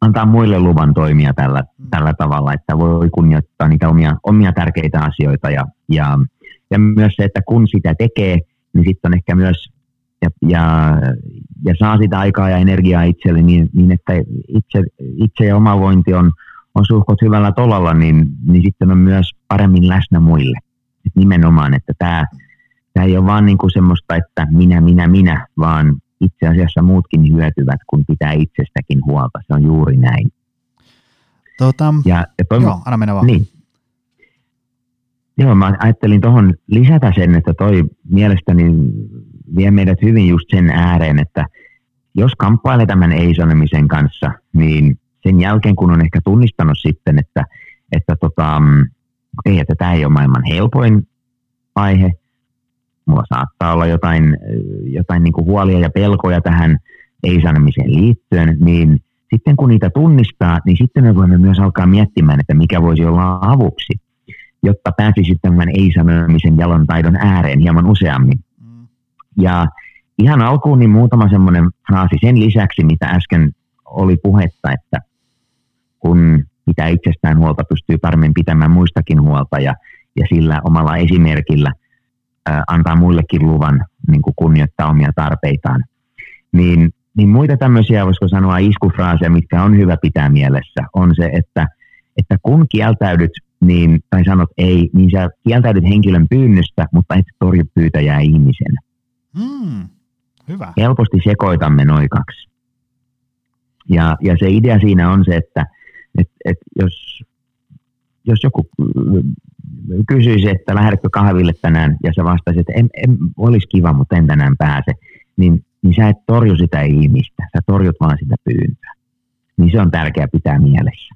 antaa muille luvan toimia tällä, mm. tällä tavalla, että voi kunnioittaa niitä omia, omia tärkeitä asioita ja, ja, ja myös se, että kun sitä tekee, niin sitten on ehkä myös ja, ja, ja saa sitä aikaa ja energiaa itselle niin, niin että itse, itse ja oma vointi on, on suhkot hyvällä tolalla, niin, niin sitten on myös paremmin läsnä muille. Et nimenomaan, että tämä ei ole vaan niinku semmoista, että minä, minä, minä, vaan itse asiassa muutkin hyötyvät, kun pitää itsestäkin huolta. Se on juuri näin. Tota, ja, ja toi, joo, anna mennä vaan. Niin. Joo, mä ajattelin tuohon lisätä sen, että toi mielestäni vie meidät hyvin just sen ääreen, että jos kamppailee tämän ei-sanomisen kanssa, niin sen jälkeen kun on ehkä tunnistanut sitten, että, että tota, ei, että tämä ei ole maailman helpoin aihe, mulla saattaa olla jotain, jotain niin kuin huolia ja pelkoja tähän ei-sanomiseen liittyen, niin sitten kun niitä tunnistaa, niin sitten me voimme myös alkaa miettimään, että mikä voisi olla avuksi, jotta pääsisi tämän ei-sanomisen jalon taidon ääreen hieman useammin. Mm. Ja ihan alkuun niin muutama semmoinen fraasi sen lisäksi, mitä äsken oli puhetta, että kun mitä itsestään huolta pystyy paremmin pitämään muistakin huolta ja, ja sillä omalla esimerkillä – antaa muillekin luvan niin kuin kunnioittaa omia tarpeitaan. Niin, niin muita tämmöisiä, voisiko sanoa iskufraaseja, mitkä on hyvä pitää mielessä, on se, että, että kun kieltäydyt niin, tai sanot ei, niin sä kieltäydyt henkilön pyynnöstä, mutta et torju pyytäjää ihmisen. Hmm, hyvä. Helposti sekoitamme noin kaksi. Ja, ja se idea siinä on se, että et, et jos, jos joku kysyisi, että lähdetkö kahville tänään, ja sä vastaisit, että en, en, olisi kiva, mutta en tänään pääse, niin, niin sä et torju sitä ihmistä, sä torjut vaan sitä pyyntöä. Niin se on tärkeää pitää mielessä.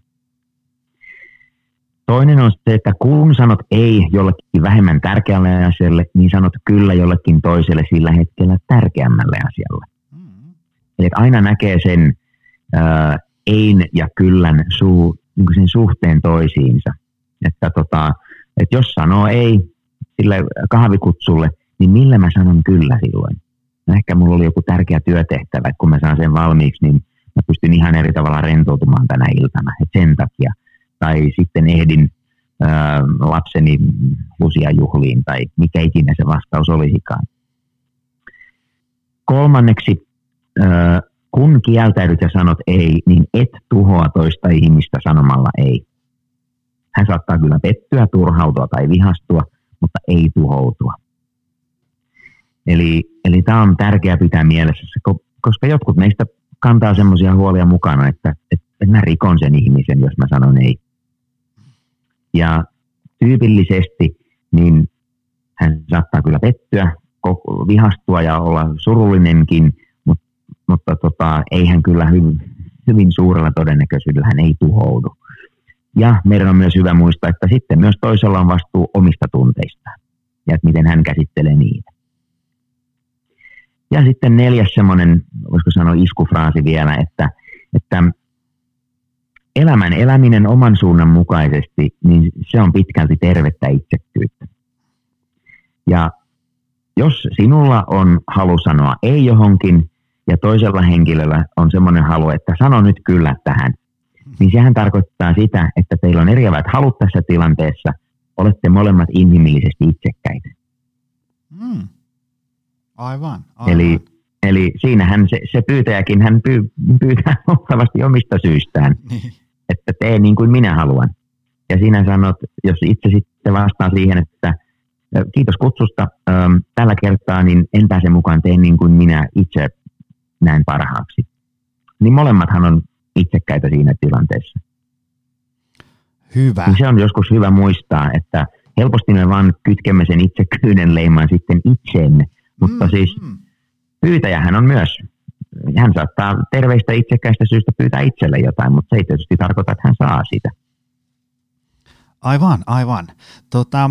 Toinen on se, että kun sanot ei jollekin vähemmän tärkeälle asialle, niin sanot kyllä jollekin toiselle sillä hetkellä tärkeämmälle asialle. Mm. Eli aina näkee sen äh, ein ja kyllän suu, niin sen suhteen toisiinsa. Että tota, että jos sanoo ei sille kahvikutsulle, niin millä mä sanon kyllä silloin? No ehkä mulla oli joku tärkeä työtehtävä, että kun mä saan sen valmiiksi, niin mä pystyn ihan eri tavalla rentoutumaan tänä iltana. Et sen takia. Tai sitten ehdin ää, lapseni lusia juhliin tai mikä ikinä se vastaus olisikaan. Kolmanneksi, ää, kun kieltäydyt ja sanot ei, niin et tuhoa toista ihmistä sanomalla ei. Hän saattaa kyllä pettyä, turhautua tai vihastua, mutta ei tuhoutua. Eli, eli tämä on tärkeää pitää mielessä, koska jotkut meistä kantaa semmoisia huolia mukana, että, että, että mä rikon sen ihmisen, jos mä sanon ei. Ja tyypillisesti niin hän saattaa kyllä pettyä, vihastua ja olla surullinenkin, mutta, mutta tota, ei hän kyllä hyvin, hyvin suurella todennäköisyydellä hän ei tuhoudu. Ja meidän on myös hyvä muistaa, että sitten myös toisella on vastuu omista tunteistaan ja että miten hän käsittelee niitä. Ja sitten neljäs semmoinen, voisiko sanoa iskufraasi vielä, että, että elämän eläminen oman suunnan mukaisesti, niin se on pitkälti tervettä itsekkyyttä. Ja jos sinulla on halu sanoa ei johonkin ja toisella henkilöllä on semmoinen halu, että sano nyt kyllä tähän, niin sehän tarkoittaa sitä, että teillä on eriävät halut tässä tilanteessa, olette molemmat inhimillisesti itsekkäitä. Mm. Aivan, aivan. Eli, eli siinähän se, se pyytäjäkin hän pyy, pyytää huomattavasti omista syistään, niin. että tee niin kuin minä haluan. Ja sinä sanot, jos itse sitten vastaa siihen, että kiitos kutsusta, tällä kertaa niin en pääse mukaan, teen niin kuin minä itse näen parhaaksi. Niin molemmathan on itsekkäitä siinä tilanteessa. Hyvä. Niin se on joskus hyvä muistaa, että helposti me vaan kytkemme sen itsekyyden leiman sitten itseemme, mutta mm, siis mm. pyytäjähän on myös hän saattaa terveistä itsekäistä syystä pyytää itselle jotain, mutta se ei tietysti tarkoita, että hän saa sitä. Aivan, aivan. Tota,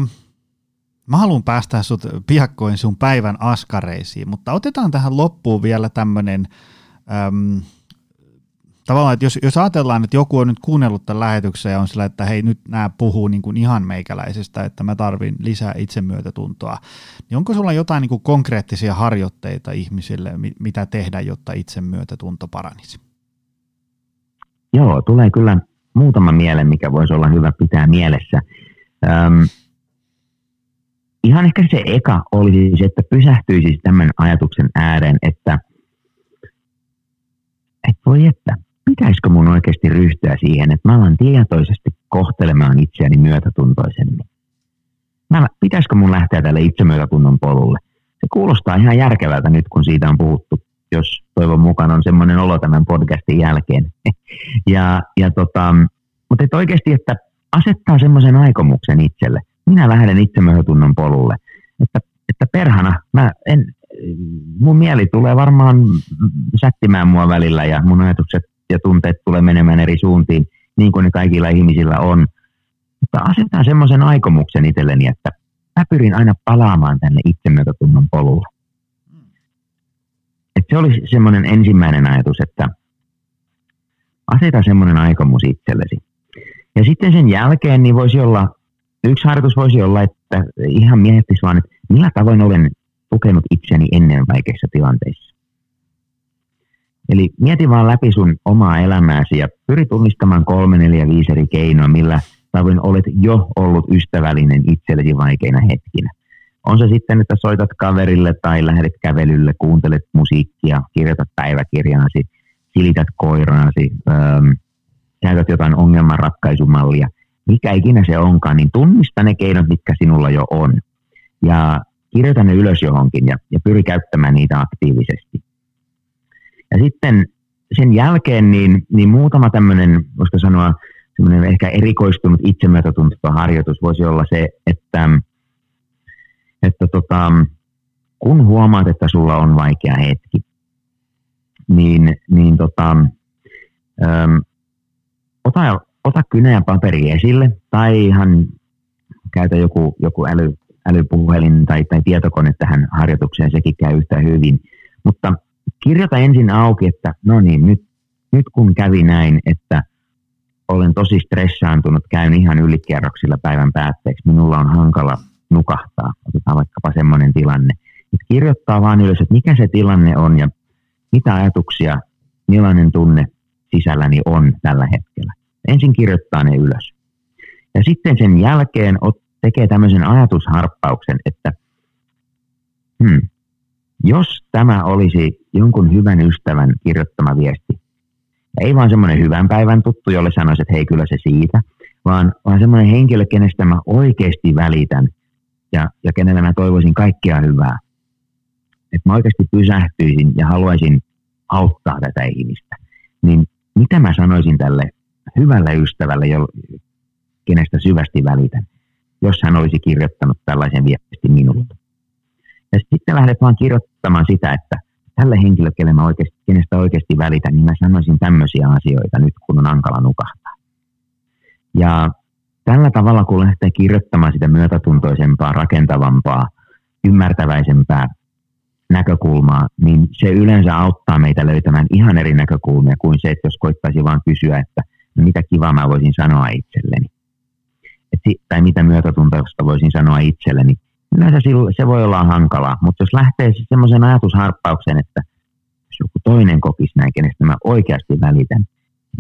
mä haluan päästä sut piakkoin sun päivän askareisiin, mutta otetaan tähän loppuun vielä tämmöinen tavallaan, että jos, jos ajatellaan, että joku on nyt kuunnellut tämän lähetyksen ja on sillä, että hei nyt nämä puhuu niin kuin ihan meikäläisestä, että mä tarvin lisää itsemyötätuntoa, niin onko sulla jotain niin kuin konkreettisia harjoitteita ihmisille, mitä tehdä, jotta itsemyötätunto paranisi? Joo, tulee kyllä muutama mieleen, mikä voisi olla hyvä pitää mielessä. Öm, ihan ehkä se eka olisi se, että pysähtyisi tämän ajatuksen ääreen, että et voi että, pitäisikö mun oikeasti ryhtyä siihen, että mä alan tietoisesti kohtelemaan itseäni myötätuntoisemmin. Mä, pitäisikö mun lähteä tälle itsemyötätunnon polulle? Se kuulostaa ihan järkevältä nyt, kun siitä on puhuttu, jos toivon mukaan on semmoinen olo tämän podcastin jälkeen. ja, ja tota, mutta et oikeasti, että asettaa semmoisen aikomuksen itselle. Minä lähden itsemyötätunnon polulle. Että, että perhana, mä en, mun mieli tulee varmaan sättimään mua välillä ja mun ajatukset ja tunteet tulee menemään eri suuntiin, niin kuin ne kaikilla ihmisillä on. Mutta asetan semmoisen aikomuksen itselleni, että mä pyrin aina palaamaan tänne itsemyötätunnon polulle. Et se olisi semmoinen ensimmäinen ajatus, että aseta semmoinen aikomus itsellesi. Ja sitten sen jälkeen niin voisi olla, yksi harjoitus voisi olla, että ihan miettisi vaan, että millä tavoin olen tukenut itseni ennen vaikeissa tilanteissa. Eli mieti vaan läpi sun omaa elämääsi ja pyri tunnistamaan kolme, neljä, viisi eri keinoa, millä tavoin olet jo ollut ystävällinen itsellesi vaikeina hetkinä. On se sitten, että soitat kaverille tai lähdet kävelylle, kuuntelet musiikkia, kirjoitat päiväkirjaasi, silität koiraasi, ähm, käytät jotain ongelmanratkaisumallia, mikä ikinä se onkaan, niin tunnista ne keinot, mitkä sinulla jo on. Ja kirjoita ne ylös johonkin ja, ja pyri käyttämään niitä aktiivisesti. Ja sitten sen jälkeen niin, niin muutama tämmöinen, voisiko sanoa, semmoinen ehkä erikoistunut harjoitus voisi olla se, että, että tota, kun huomaat, että sulla on vaikea hetki, niin, niin tota, äm, ota, ota kynä ja paperi esille tai ihan käytä joku, joku äly, älypuhelin tai, tai tietokone tähän harjoitukseen, sekin käy yhtä hyvin. Mutta kirjoita ensin auki, että no niin, nyt, nyt kun kävi näin, että olen tosi stressaantunut, käyn ihan ylikierroksilla päivän päätteeksi, minulla on hankala nukahtaa, otetaan vaikkapa semmoinen tilanne. Et kirjoittaa vaan ylös, että mikä se tilanne on ja mitä ajatuksia, millainen tunne sisälläni on tällä hetkellä. Ensin kirjoittaa ne ylös. Ja sitten sen jälkeen tekee tämmöisen ajatusharppauksen, että hmm, jos tämä olisi jonkun hyvän ystävän kirjoittama viesti, ei vaan semmoinen hyvän päivän tuttu, jolle sanoisi, että hei kyllä se siitä, vaan, vaan semmoinen henkilö, kenestä mä oikeasti välitän ja, ja kenelle mä toivoisin kaikkia hyvää. Että mä oikeasti pysähtyisin ja haluaisin auttaa tätä ihmistä. Niin mitä mä sanoisin tälle hyvälle ystävälle, jo, kenestä syvästi välitän, jos hän olisi kirjoittanut tällaisen viestin minulta. Ja sitten lähdet vaan kirjoittamaan sitä, että tälle henkilölle, mä oikeasti, kenestä oikeasti välitän, niin mä sanoisin tämmöisiä asioita nyt, kun on ankala nukahtaa. Ja tällä tavalla, kun lähtee kirjoittamaan sitä myötätuntoisempaa, rakentavampaa, ymmärtäväisempää näkökulmaa, niin se yleensä auttaa meitä löytämään ihan eri näkökulmia kuin se, että jos koittaisi vaan kysyä, että no mitä kivaa mä voisin sanoa itselleni. Et, tai mitä myötätuntoista voisin sanoa itselleni yleensä se voi olla hankalaa, mutta jos lähtee semmoisen ajatusharppaukseen, että jos joku toinen kokisi näin, kenestä mä oikeasti välitän,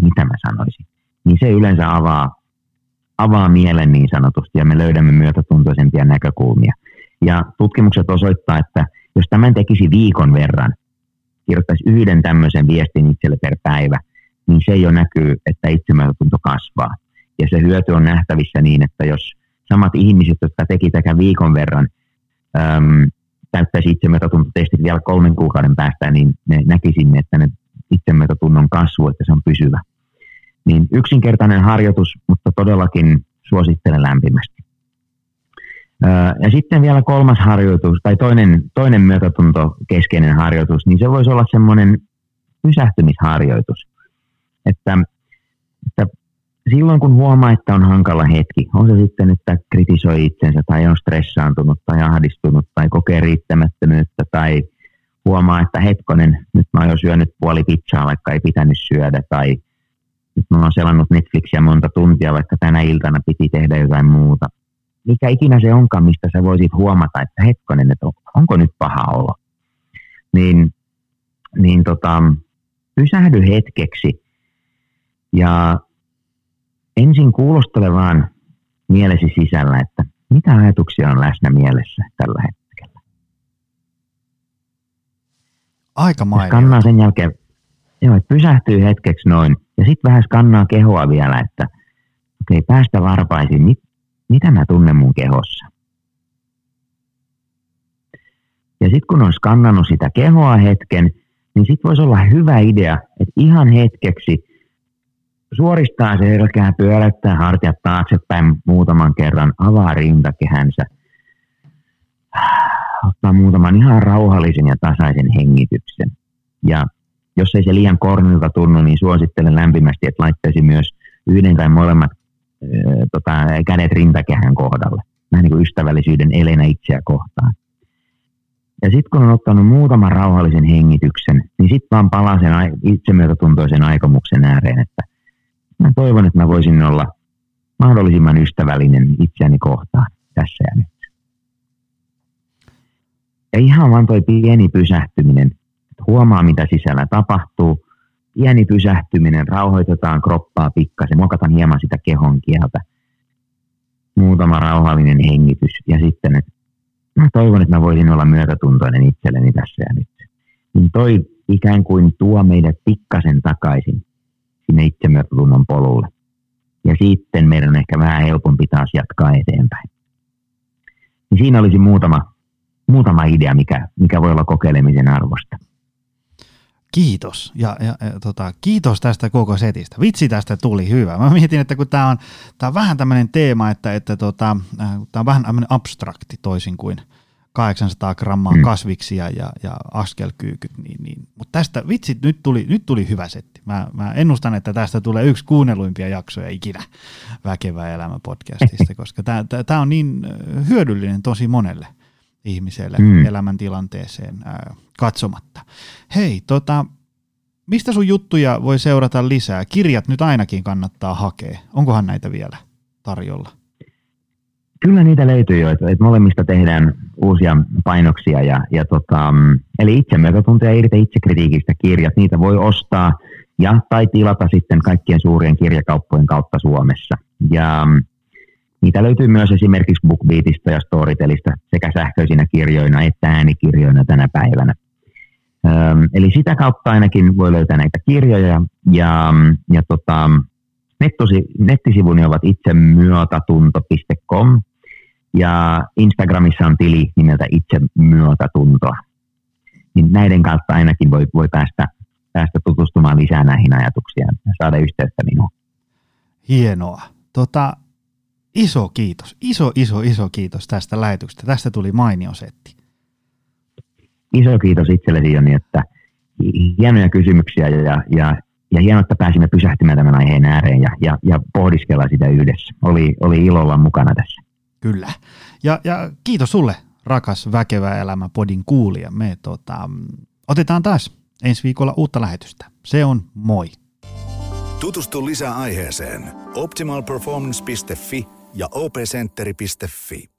mitä mä sanoisin, niin se yleensä avaa, avaa mielen niin sanotusti ja me löydämme myötätuntoisempia näkökulmia. Ja tutkimukset osoittaa, että jos tämän tekisi viikon verran, kirjoittaisi yhden tämmöisen viestin itselle per päivä, niin se jo näkyy, että itsemyötätunto kasvaa. Ja se hyöty on nähtävissä niin, että jos samat ihmiset, jotka teki tätä viikon verran, äm, täyttäisi itsemetotuntotestit vielä kolmen kuukauden päästä, niin me näkisimme, että ne itsemetotunnon kasvu, että se on pysyvä. Niin yksinkertainen harjoitus, mutta todellakin suosittelen lämpimästi. Ja sitten vielä kolmas harjoitus, tai toinen, toinen myötätunto keskeinen harjoitus, niin se voisi olla semmoinen pysähtymisharjoitus. Että, että silloin kun huomaa, että on hankala hetki, on se sitten, että kritisoi itsensä tai on stressaantunut tai ahdistunut tai kokee riittämättömyyttä tai huomaa, että hetkonen, nyt mä oon jo syönyt puoli pizzaa, vaikka ei pitänyt syödä tai nyt mä oon selannut Netflixiä monta tuntia, vaikka tänä iltana piti tehdä jotain muuta. Mikä ikinä se onkaan, mistä sä voisit huomata, että hetkonen, että onko nyt paha olo. Niin, niin tota, pysähdy hetkeksi ja ensin kuulostele vaan mielesi sisällä, että mitä ajatuksia on läsnä mielessä tällä hetkellä. Aika mainio. Skannaa sen jälkeen, joo, että pysähtyy hetkeksi noin ja sitten vähän skannaa kehoa vielä, että okei, okay, päästä varpaisin, mit, mitä mä tunnen mun kehossa. Ja sitten kun on skannannut sitä kehoa hetken, niin sitten voisi olla hyvä idea, että ihan hetkeksi – suoristaa selkää, pyöräyttää hartiat taaksepäin muutaman kerran, avaa rintakehänsä, ottaa muutaman ihan rauhallisen ja tasaisen hengityksen. Ja jos ei se liian kornilta tunnu, niin suosittelen lämpimästi, että laittaisi myös yhden tai molemmat äh, tota, kädet rintakehän kohdalle. Vähän niin kuin ystävällisyyden elenä itseä kohtaan. Ja sitten kun on ottanut muutaman rauhallisen hengityksen, niin sitten vaan palaa sen itsemyötätuntoisen aikomuksen ääreen, että mä toivon, että mä voisin olla mahdollisimman ystävällinen itseäni kohtaan tässä ja nyt. Ja ihan vaan toi pieni pysähtyminen, että huomaa mitä sisällä tapahtuu, pieni pysähtyminen, rauhoitetaan kroppaa pikkasen, muokataan hieman sitä kehon kieltä, muutama rauhallinen hengitys. Ja sitten, että mä toivon, että mä voisin olla myötätuntoinen itselleni tässä ja nyt. Niin toi ikään kuin tuo meidät pikkasen takaisin sinne itsemyötätunnon polulle. Ja sitten meidän on ehkä vähän helpompi taas jatkaa eteenpäin. Niin siinä olisi muutama, muutama idea, mikä, mikä voi olla kokeilemisen arvosta. Kiitos. Ja, ja, ja tota, kiitos tästä koko setistä. Vitsi tästä tuli hyvä. Mä mietin, että kun tämä on, on vähän tämmöinen teema, että, että tota, äh, tämä on vähän abstrakti toisin kuin – 800 grammaa mm. kasviksia ja, ja askelkyykyt, niin, niin. mutta tästä vitsit, nyt tuli, nyt tuli hyvä setti. Mä, mä ennustan, että tästä tulee yksi kuunnelluimpia jaksoja ikinä Väkevä elämä podcastista, koska tämä on niin hyödyllinen tosi monelle ihmiselle mm. elämäntilanteeseen ää, katsomatta. Hei, tota, mistä sun juttuja voi seurata lisää? Kirjat nyt ainakin kannattaa hakea. Onkohan näitä vielä tarjolla? Kyllä niitä löytyy jo, että molemmista tehdään uusia painoksia. Ja, ja tota, mm, eli itsemyötätunto ja irti itsekritiikistä kirjat, niitä voi ostaa ja tai tilata sitten kaikkien suurien kirjakauppojen kautta Suomessa. Ja mm, niitä löytyy myös esimerkiksi BookBeatista ja Storytelista sekä sähköisinä kirjoina että äänikirjoina tänä päivänä. Öm, eli sitä kautta ainakin voi löytää näitä kirjoja ja, mm, ja tota, nettosi, nettisivuni ovat itsemyötätunto.com ja Instagramissa on tili nimeltä itse myötätuntoa. Niin näiden kautta ainakin voi, voi päästä, päästä tutustumaan lisää näihin ajatuksiin ja saada yhteyttä minuun. Hienoa. Tota, iso kiitos, iso, iso, iso kiitos tästä lähetyksestä. Tästä tuli mainio setti. Iso kiitos itsellesi Joni, että hienoja kysymyksiä ja, ja, ja hienoa, että pääsimme pysähtymään tämän aiheen ääreen ja, ja, ja pohdiskella sitä yhdessä. Oli, oli ilolla mukana tässä. Kyllä. Ja, ja kiitos sulle, rakas Väkevä elämä podin kuulija. Me tota, otetaan taas ensi viikolla uutta lähetystä. Se on moi. Tutustu lisää aiheeseen optimalperformance.fi ja opcenteri.fi.